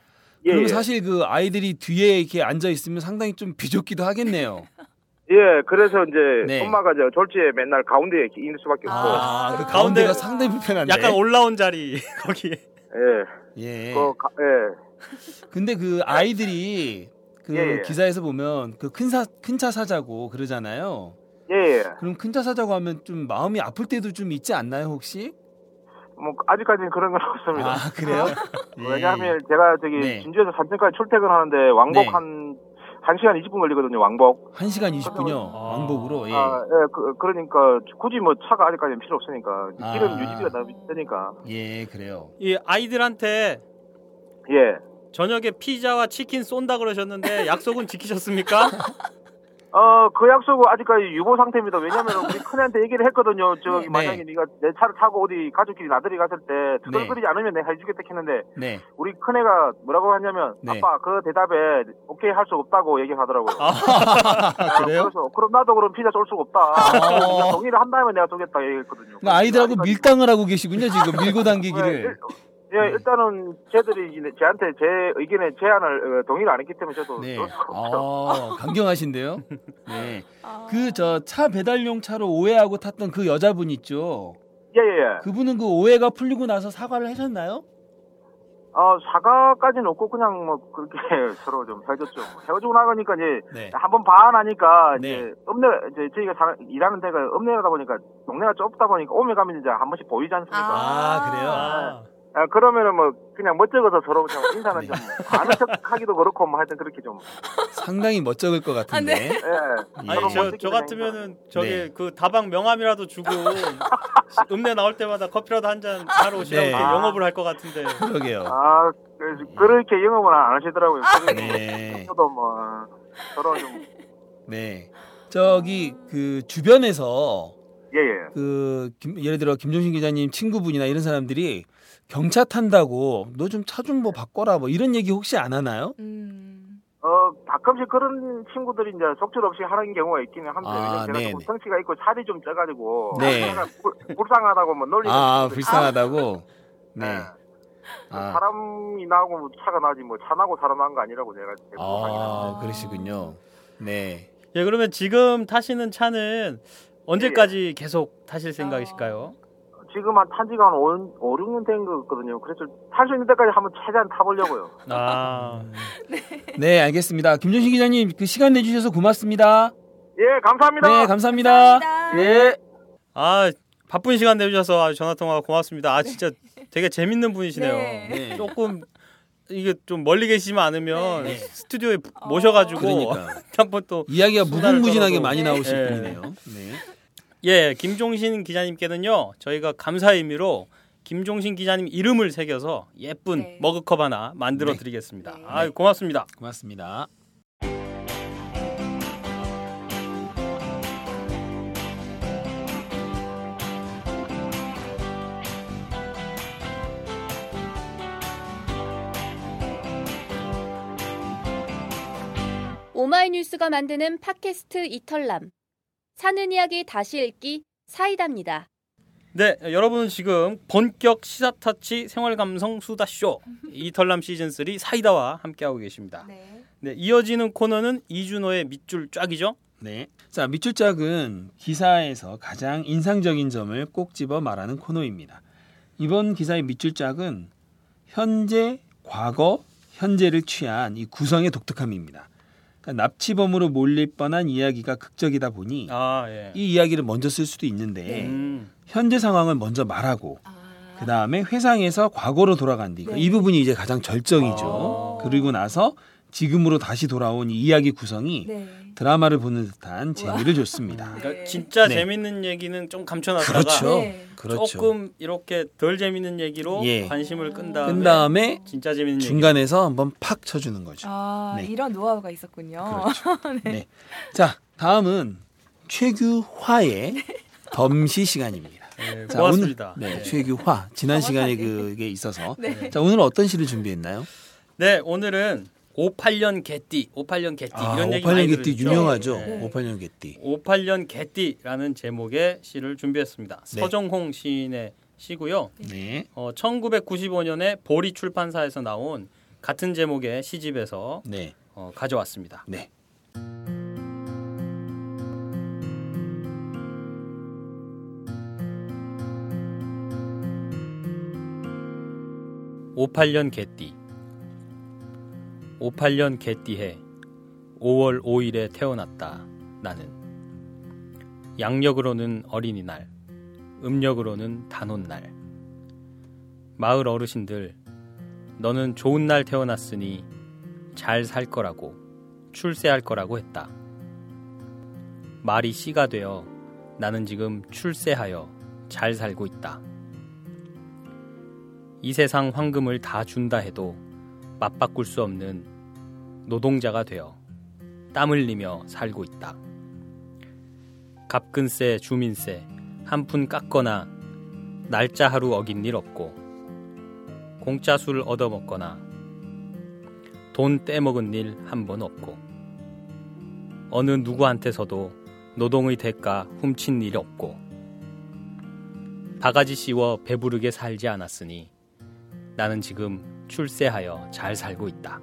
예, 그러면 예. 사실 그 아이들이 뒤에 이렇게 앉아 있으면 상당히 좀 비좁기도 하겠네요. [LAUGHS] 예, 그래서 이제 네. 엄마가 저 졸지에 맨날 가운데에 이렇게 있는 수밖에 없고. 아, 그 아. 가운데가 가운데- 상당히 불편한데. 약간 올라온 자리 [LAUGHS] 거기에 예, 예. 그, 가, 예, 근데 그 아이들이 그 예, 예. 기사에서 보면 그 큰 사 큰 차 사자고 그러잖아요. 예, 예. 그럼 큰 차 사자고 하면 좀 마음이 아플 때도 좀 있지 않나요, 혹시? 뭐 아직까지는 그런 건 없습니다. 아, 그래요? 예. [LAUGHS] 왜냐하면 제가 저기 네. 진주에서 산천까지 출퇴근하는데 왕복 네. 한 1시간 20분 걸리거든요, 왕복. 1시간 20분요. 아. 왕복으로. 예. 아, 예, 그, 그러니까 굳이 뭐 차가 아직까지는 필요 없으니까. 아. 길은 유지비가 너무 비싸니까. 예, 그래요. 이 아이들한테 예. 저녁에 피자와 치킨 쏜다 그러셨는데 약속은 지키셨습니까? [LAUGHS] 어, 그 약속은 아직까지 유보 상태입니다. 왜냐면 우리 [LAUGHS] 큰애한테 얘기를 했거든요. 저기 네. 만약에 네 가 내 차를 타고 어디 가족끼리 나들이 갔을 때 네. 투덜거리지 않으면 내가 해주겠다 했는데 네. 우리 큰애가 뭐라고 하냐면 네. 아빠 그 대답에 오케이 할 수 없다고 얘기하더라고요. [LAUGHS] 아, 그래요? 그래서 그럼 나도 그럼 피자 쏠 수가 없다. 아. 동의를 한다면 내가 쏘겠다 얘기했거든요. 그러니까 아이들하고 밀당을 하고 계시군요, 지금 밀고 [LAUGHS] 네, 당기기를. 일- 예, 일단은 쟤들이 이제 제한테 제 의견에 제안을 어, 동의를 안 했기 때문에 저도 네. 아, 강경하신데요. [LAUGHS] 네. 아. 그저 차 배달용 차로 오해하고 탔던 그 여자분 있죠. 예, 예, 예. 그분은 그 오해가 풀리고 나서 사과를 하셨나요? 어, 사과까지는 없고 그냥 뭐 그렇게 [LAUGHS] 서로 좀 헤어졌죠. 뭐 헤어지고 나가니까 이제 네. 한번 반하니까 네. 이제 읍내 이제 저희가 사- 일하는 데가 읍내다 보니까 동네가 좁다 보니까 오면 가면 이제 한 번씩 보이지 않습니까? 아, 그래요? 아, 아, 그러면은 뭐 그냥 멋쩍어서 서로 좀 인사는 네. 좀 아는 척하기도 그렇고 뭐 하여튼 그렇게 좀 상당히 멋쩍을 것 같은데. 아, 네. 예. 예. 아니 저, 멋지게 저 그냥 같으면은 저기 네. 그 다방 명함이라도 주고 [LAUGHS] 읍내 나올 때마다 커피라도 한잔 사러 오시라고 네. 이렇게 영업을 할 것 같은데 그러게요. 아, 그- 그렇게 영업은 안 하시더라고요. 네. 저도 뭐 서로 좀 네. 저기 그 주변에서 예, 예. 그 김- 예를 들어 김종신 기자님 친구분이나 이런 사람들이 경차 탄다고 너 좀 차 좀 뭐 바꿔라 뭐 이런 얘기 혹시 안 하나요? 음. 어, 가끔씩 그런 친구들이 이제 속절없이 하는 경우가 있기는 한데, 아, 왜냐면 제가. 좀 덩치가 있고 살이 좀 쪄가지고, 네. 불, 불쌍하다고 뭐 놀리는 아, 불쌍하다고. 네. 네. 아, 사람이 나고 뭐 차가 나지 뭐 차 나고 사람 난 거 아니라고 제가 아 그러시군요. 네. 예 그러면 지금 타시는 차는 언제까지 계속 타실 생각이실까요? 지금 한 탄지가 한 5, 5 6년 된 거거든요. 그래서 탈 수 있는 데까지 한번 최대한 타보려고요. [LAUGHS] 아 네, 알겠습니다. 김종신 기자님 그 시간 내주셔서 고맙습니다. 예, 감사합니다. 네, 감사합니다. 감사합니다. 예. 아 바쁜 시간 내주셔서 아주 전화 통화 고맙습니다. 아 진짜 되게 재밌는 분이시네요. 네. 네. 조금 이게 좀 멀리 계시면 않으면 네. 스튜디오에 모셔가지고 그러니까 [LAUGHS] 한번 또 이야기가 무궁무진하게 많이 나오실 예. 분이네요. 네. 예, 김종신 기자님께는요, 저희가 감사의 의미로 김종신 기자님 이름을 새겨서 예쁜 네. 머그컵 하나 만들어 네. 드리겠습니다. 네. 아, 고맙습니다. 고맙습니다. 오마이뉴스가 만드는 팟캐스트 이털남. 사는 이야기 다시 읽기 사이다입니다. 네, 여러분은 지금 본격 시사타치 생활감성 수다쇼 이털남 시즌 3 사이다와 함께하고 계십니다. 네. 네, 이어지는 코너는 이준호의 밑줄 쫙이죠. 네. 자, 밑줄 짝은 기사에서 가장 인상적인 점을 꼭 집어 말하는 코너입니다. 이번 기사의 밑줄 짝은 현재, 과거, 현재를 취한 이 구성의 독특함입니다. 그러니까 납치범으로 몰릴 뻔한 이야기가 극적이다 보니 아, 예. 이 이야기를 먼저 쓸 수도 있는데 음, 현재 상황을 먼저 말하고 아. 그 다음에 회상에서 과거로 돌아간 뒤, 네. 이 부분이 이제 가장 절정이죠. 아. 그리고 나서 지금으로 다시 돌아온 이 이야기 구성이 네. 드라마를 보는 듯한 재미를 줬습니다. 그러니까 네. 진짜 네. 재밌는 얘기는 좀 감춰놨다가 그렇죠. 네. 그렇죠. 조금 이렇게 덜 재밌는 얘기로 예. 관심을 끈 다음에, 끈 다음에 진짜 재밌는 얘기. 중간에서 한번 팍 쳐주는 거죠. 아, 네. 이런 노하우가 있었군요. 그렇죠. [LAUGHS] 네. 자, 다음은 최규화의 [LAUGHS] 덤시 시간입니다. 네, 자, 고맙습니다. 오늘, 네, 네. 최규화 지난 시간에 그게 있어서 네. 자 오늘은 어떤 시를 준비했나요? 네, 오늘은 58년 개띠, 58년 개띠 아, 이런 얘기 많이 58년 개띠? 유명하죠. 네. 58년 개띠. 58년 개띠라는 제목의 시를 준비했습니다. 네. 서정홍 시인의 시고요. 네. 어, 1995년에 보리 출판사에서 나온 같은 제목의 시집에서 네. 어, 가져왔습니다. 네. (58년) 개띠 (58년) 개띠해 (5월 5일에) 태어났다 나는 양력으로는 어린이날 음력으로는 단오날 마을 어르신들 너는 좋은 날 태어났으니 잘 살 거라고 출세할 거라고 했다. 말이 씨가 되어 나는 지금 출세하여 잘 살고 있다. 이 세상 황금을 다 준다 해도 맞바꿀 수 없는 노동자가 되어 땀 흘리며 살고 있다. 갑근세, 주민세 한 푼 깎거나 날짜 하루 어긴 일 없고 공짜 술 얻어먹거나 돈 떼먹은 일 한 번 없고 어느 누구한테서도 노동의 대가 훔친 일 없고 바가지 씌워 배부르게 살지 않았으니 나는 지금 출세하여 잘 살고 있다.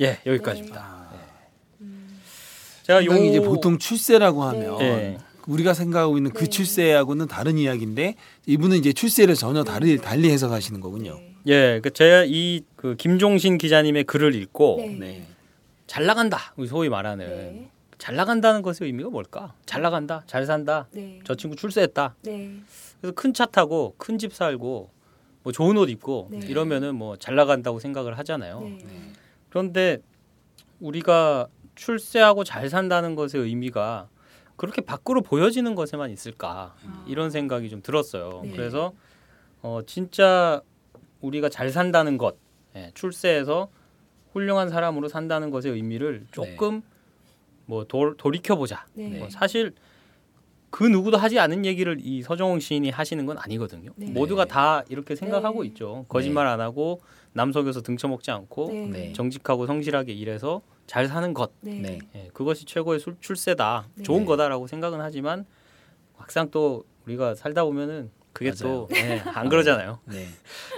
예, 여기까지입니다. 제가 요 이제 보통 출세라고 하면 예. 우리가 생각하고 있는 그 네. 출세하고는 다른 이야기인데 이분은 이제 출세를 전혀 다르, 달리 해석하시는 거군요. 예, 그 제가 이 그 김종신 기자님의 글을 읽고 네. 네. 잘 나간다, 우리 소위 말하는 네. 잘 나간다는 것의 의미가 뭘까? 잘 나간다, 잘 산다, 네. 저 친구 출세했다. 네. 그래서 큰 차 타고 큰 집 살고 뭐 좋은 옷 입고 네. 이러면은 뭐 잘 나간다고 생각을 하잖아요. 네. 그런데 우리가 출세하고 잘 산다는 것의 의미가 그렇게 밖으로 보여지는 것에만 있을까 이런 생각이 좀 들었어요. 네. 그래서 어 진짜 우리가 잘 산다는 것, 예, 출세해서 훌륭한 사람으로 산다는 것의 의미를 조금 뭐 도, 돌이켜 보자. 네. 뭐 사실 그 누구도 하지 않은 얘기를 이 서정홍 시인이 하시는 건 아니거든요. 네. 모두가 다 이렇게 생각하고 네. 있죠. 거짓말 안 하고 남 속여서 등쳐먹지 않고 네. 네. 정직하고 성실하게 일해서 잘 사는 것 네. 네. 예, 그것이 최고의 술- 출세다 네. 좋은 거다라고 생각은 하지만 막상 또 우리가 살다 보면은 그게 또 안 [LAUGHS] 그러잖아요. 네.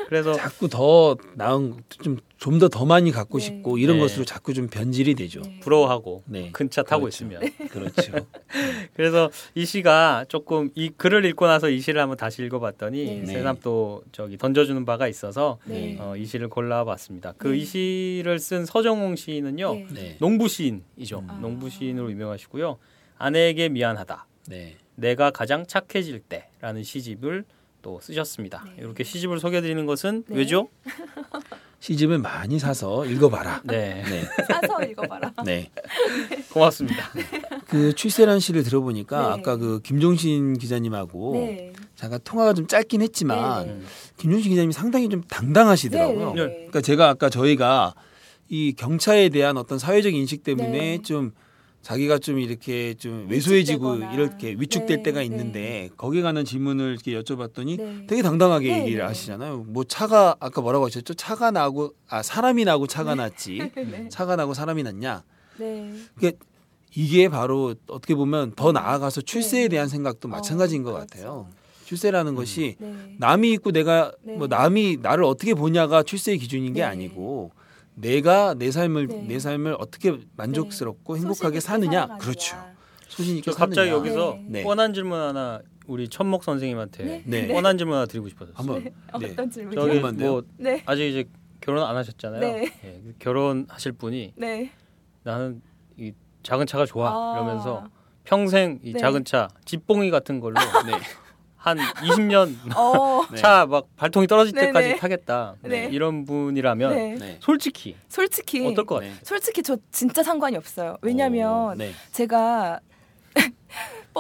그래서 자꾸 더 나은 좀 좀 더 더 많이 갖고 네. 싶고 이런 네. 것으로 자꾸 좀 변질이 되죠. 네. 부러워하고 네. 큰차 타고 그렇죠. 있으면 [LAUGHS] 그렇죠. 그래서 이 시가 조금 이 글을 읽고 나서 이 시를 한번 다시 읽어봤더니 네. 새삼 또 저기 던져주는 바가 있어서 네. 어, 이 시를 골라봤습니다. 그 네. 이 시를 쓴 서정홍 시인은요 네. 네. 농부 시인이죠. 아. 농부 시인으로 유명하시고요. 아내에게 미안하다. 네. 내가 가장 착해질 때라는 시집을 또 쓰셨습니다. 네. 이렇게 시집을 소개드리는 것은 네. 왜죠? [LAUGHS] 시집을 많이 사서 읽어봐라. 네, 네. [LAUGHS] 사서 읽어봐라. 네. [LAUGHS] 고맙습니다. 그 출세란 시를 들어보니까 네. 아까 그 김종신 기자님하고 네. 잠깐 통화가 좀 짧긴 했지만 네. 음. 김종신 기자님이 상당히 좀 당당하시더라고요. 네. 그러니까 제가 아까 저희가 이 경차에 대한 어떤 사회적 인식 때문에 네. 좀 자기가 좀 이렇게 좀 왜소해지고 위축되거나. 이렇게 위축될 네, 때가 네. 있는데 거기에 관한 질문을 이렇게 여쭤봤더니 네. 되게 당당하게 네, 얘기를 네. 하시잖아요. 뭐 차가 아까 뭐라고 하셨죠? 차가 나고 아 사람이 나고 차가 났지. [LAUGHS] 네. 차가 나고 사람이 났냐? 네. 이게 바로 어떻게 보면 더 나아가서 출세에 네. 대한 생각도 마찬가지인 것 그렇죠. 같아요. 출세라는 것이 네. 남이 있고 내가 네. 뭐 남이 나를 어떻게 보냐가 출세의 기준인 게 네. 아니고 내가 내 삶을 네. 내 삶을 어떻게 만족스럽고 행복하게 소신 있게 사느냐. 그렇죠 소신 있게 저 갑자기 사느냐. 여기서 네. 네. 뻔한 질문 하나 우리 천목 선생님한테 네. 네. 뻔한 질문 하나 드리고 싶어요. 한번 네. 네. 어떤 질문이요? 저기 궁금한데요? 뭐 네. 아직 이제 결혼 안 하셨잖아요. 네. 예, 결혼하실 분이 네. 나는 이 작은 차가 좋아 아. 이러면서 평생 이 네. 작은 차 집봉이 같은 걸로 [LAUGHS] 네. 한 20년 [LAUGHS] 어. 네. [LAUGHS] 차막 발통이 떨어질 네, 때까지 네. 타겠다 네. 이런 분이라면 네. 네. 솔직히 솔직히 어떨 것 같아요? 네. 솔직히 저 진짜 상관이 없어요. 왜냐면 어, 네. 제가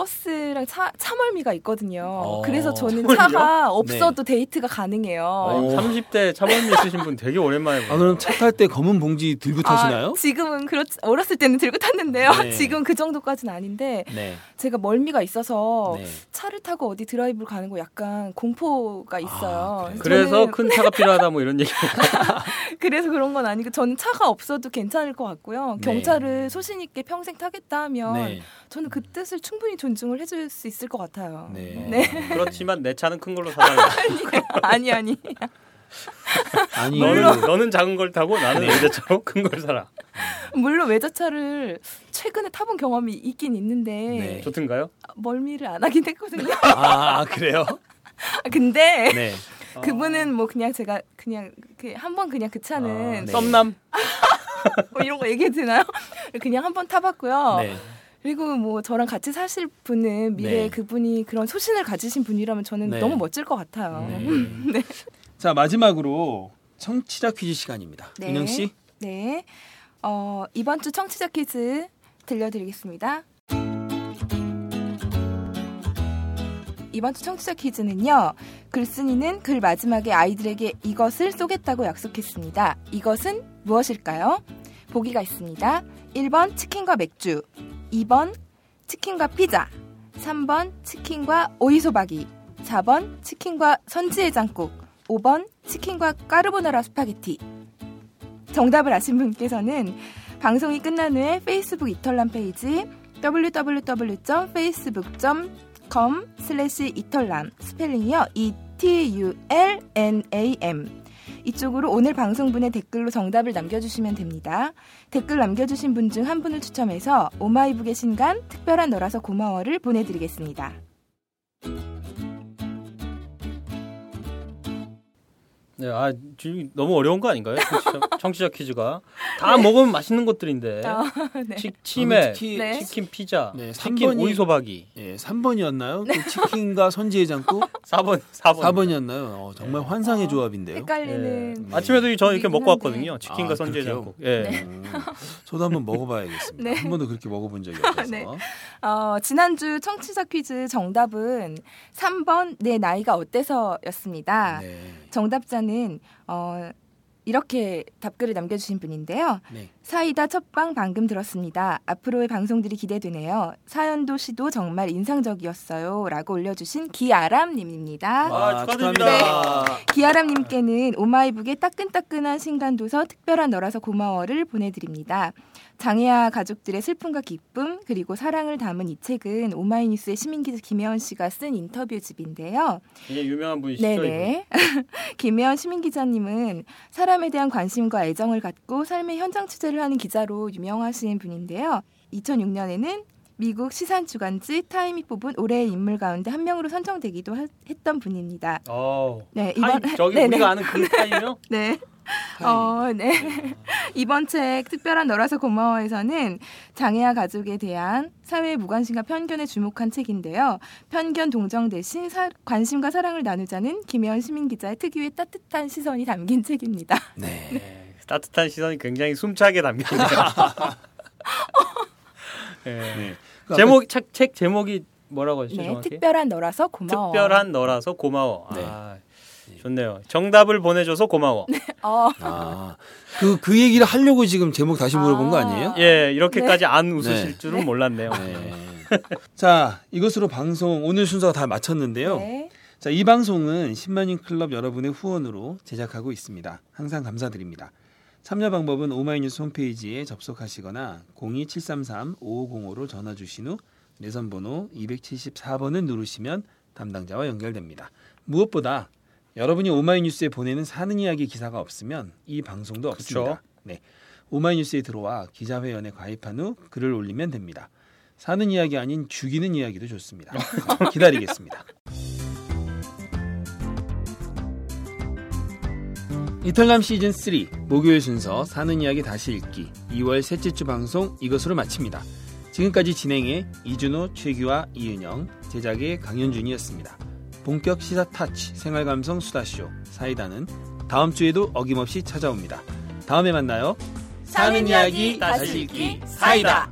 버스랑 차, 차멀미가 있거든요. 어. 그래서 저는 차멀미요? 차가 없어도 데이트가 가능해요. 아니, 30대 차범위 있으신 분 되게 오랜만에 봐요. 아 그럼 차 탈 때 검은 봉지 들고 타시나요? 아, 지금은 그렇지 어렸을 때는 들고 탔는데요. 네. [LAUGHS] 지금 그 정도까지는 아닌데 네. 제가 멀미가 있어서 네. 차를 타고 어디 드라이브를 가는 거 약간 공포가 있어요. 아, 그래요? 그래서 저는 큰 [LAUGHS] 차가 필요하다 뭐 이런 얘기. [LAUGHS] 그래서 그런 건 아니고 저는 차가 없어도 괜찮을 것 같고요. 네. 경차를 소신 있게 평생 타겠다 하면 네. 저는 그 뜻을 충분히 존중을 해줄 수 있을 것 같아요. 네. 네. 그렇지만 내 차는 큰 걸로 사달라. [LAUGHS] [LAUGHS] 아니 아니. 아니 너는, 너는 작은 걸 타고 나는 외제차로 큰 걸 사라. 물론 외제차를 최근에 타본 경험이 있긴 있는데 네. 좋든가요? 멀미를 안 하긴 했거든요. [LAUGHS] 아 그래요? 아, 근데 네. 그분은 뭐 그냥 제가 그냥 그 한번 그냥 그 차는 아, 네. 썸남. 뭐 이런 거 얘기해도 되나요? 그냥 한번 타봤고요. 네. 그리고 뭐 저랑 같이 사실 분은 미래에 네. 그분이 그런 소신을 가지신 분이라면 저는 네. 너무 멋질 것 같아요. [LAUGHS] 네. 자 마지막으로 청취자 퀴즈 시간입니다. 네. 윤영 씨. 네. 어, 이번 주 청취자 퀴즈 들려드리겠습니다. 이번 주 청취자 퀴즈는요. 글쓴이는 글 마지막에 아이들에게 이것을 쏘겠다고 약속했습니다. 이것은 무엇일까요? 보기가 있습니다. 1번 치킨과 맥주, 2번 치킨과 피자, 3번 치킨과 오이소박이, 4번 치킨과 선지해장국, 5번 치킨과 까르보나라 스파게티. 정답을 아신 분께서는 방송이 끝난 후에 페이스북 이털남 페이지 www.facebook.com 슬래시 이털남 스펠링이요 E-T-U-L-N-A-M 이쪽으로 오늘 방송분의 댓글로 정답을 남겨주시면 됩니다. 댓글 남겨주신 분 중 한 분을 추첨해서 오마이북의 신간 특별한 너라서 고마워를 보내드리겠습니다. 네, 아 지금 너무 어려운 거 아닌가요? 청취자, [LAUGHS] 청취자 퀴즈가 다 먹으면 맛있는 것들인데 아, 네. 치, 치맥, 특히 네. 치킨 피자, 네, 치킨 3번이 오이 소박이, 예, 3번이었나요? 그 치킨과 선지해장국 [LAUGHS] 4번, 4번. 4번이었나요? 어, 정말 환상의 어, 조합인데요. 헷갈리는 네. 아침에도 저 이렇게 먹고. 왔거든요. 치킨과 아, 선지해장국. 예. 네. 음, 저도 한번 먹어봐야겠습니다. 네. 한 번도 그렇게 먹어본 적이 없어서. 네. 어, 지난주 청취자 퀴즈 정답은 3번 내 나이가 어때서였습니다. 네. 정답자는 어, 이렇게 답글을 남겨주신 분인데요. 네. 사이다 첫방 방금 들었습니다. 앞으로의 방송들이 기대되네요. 사연도 시도 정말 인상적이었어요. 라고 올려주신 기아람님입니다. 아, 축하드립니다. 기아람님께는 오마이북의 따끈따끈한 신간도서 특별한 너라서 고마워를 보내드립니다. 장애아 가족들의 슬픔과 기쁨 그리고 사랑을 담은 이 책은 오마이뉴스의 시민기자 김혜원 씨가 쓴 인터뷰집인데요. 이게 유명한 분이시죠? 네네. [LAUGHS] 김혜원 시민기자님은 사람에 대한 관심과 애정을 갖고 삶의 현장 취재를 하는 기자로 유명하신 분인데요. 2006년에는 미국 시사 주간지 타임이 뽑은 올해의 인물 가운데 한 명으로 선정되기도 하- 했던 분입니다. 어. 네, 타임, 저기 [LAUGHS] 네네. 우리가 아는 그 타임이요? [LAUGHS] 네. 어, 네. 이번 책 특별한 너라서 고마워에서는 장애아 가족에 대한 사회의 무관심과 편견에 주목한 책인데요. 편견 동정 대신 사- 관심과 사랑을 나누자는 김혜원 시민 기자의 특유의 따뜻한 시선이 담긴 책입니다. 네. 네, 따뜻한 시선이 굉장히 숨차게 담기네요. [LAUGHS] 네. 네. 그 제목 책, 책 제목이 뭐라고 하셨죠? 네, 정확히? 특별한 너라서 고마워. 특별한 너라서 고마워. 네. 아, 좋네요. 정답을 보내줘서 고마워. 어, 아, 그, 그 얘기를 하려고 지금 제목 다시 물어본 거 아. 아니에요? 예, 이렇게까지 안 웃으실 네. 줄은 몰랐네요. 네. 자, 이것으로 방송 오늘 순서가 다 마쳤는데요. 네. 자, 이 방송은 10만인 클럽 여러분의 후원으로 제작하고 있습니다. 항상 감사드립니다. 참여 방법은 오마이뉴스 홈페이지에 접속하시거나 02733-5505로 전화 주신 후 내선 번호 274번을 누르시면 담당자와 연결됩니다. 무엇보다 여러분이 오마이뉴스에 보내는 사는 이야기 기사가 없으면 이 방송도 그쵸. 없습니다. 네. 오마이뉴스에 들어와 기자회원에 가입한 후 글을 올리면 됩니다. 사는 이야기 아닌 죽이는 이야기도 좋습니다. [LAUGHS] 기다리겠습니다. 이탈남 시즌 3 목요일 순서 사는 이야기 다시 읽기 2월 셋째 주 방송 이것으로 마칩니다. 지금까지 진행의 이준호, 최규와 이은영, 제작의 강현준이었습니다. 본격 시사 타치 생활 감성 수다쇼 사이다는 다음 주에도 어김없이 찾아옵니다. 다음에 만나요. 사는 이야기 다시 읽기 사이다.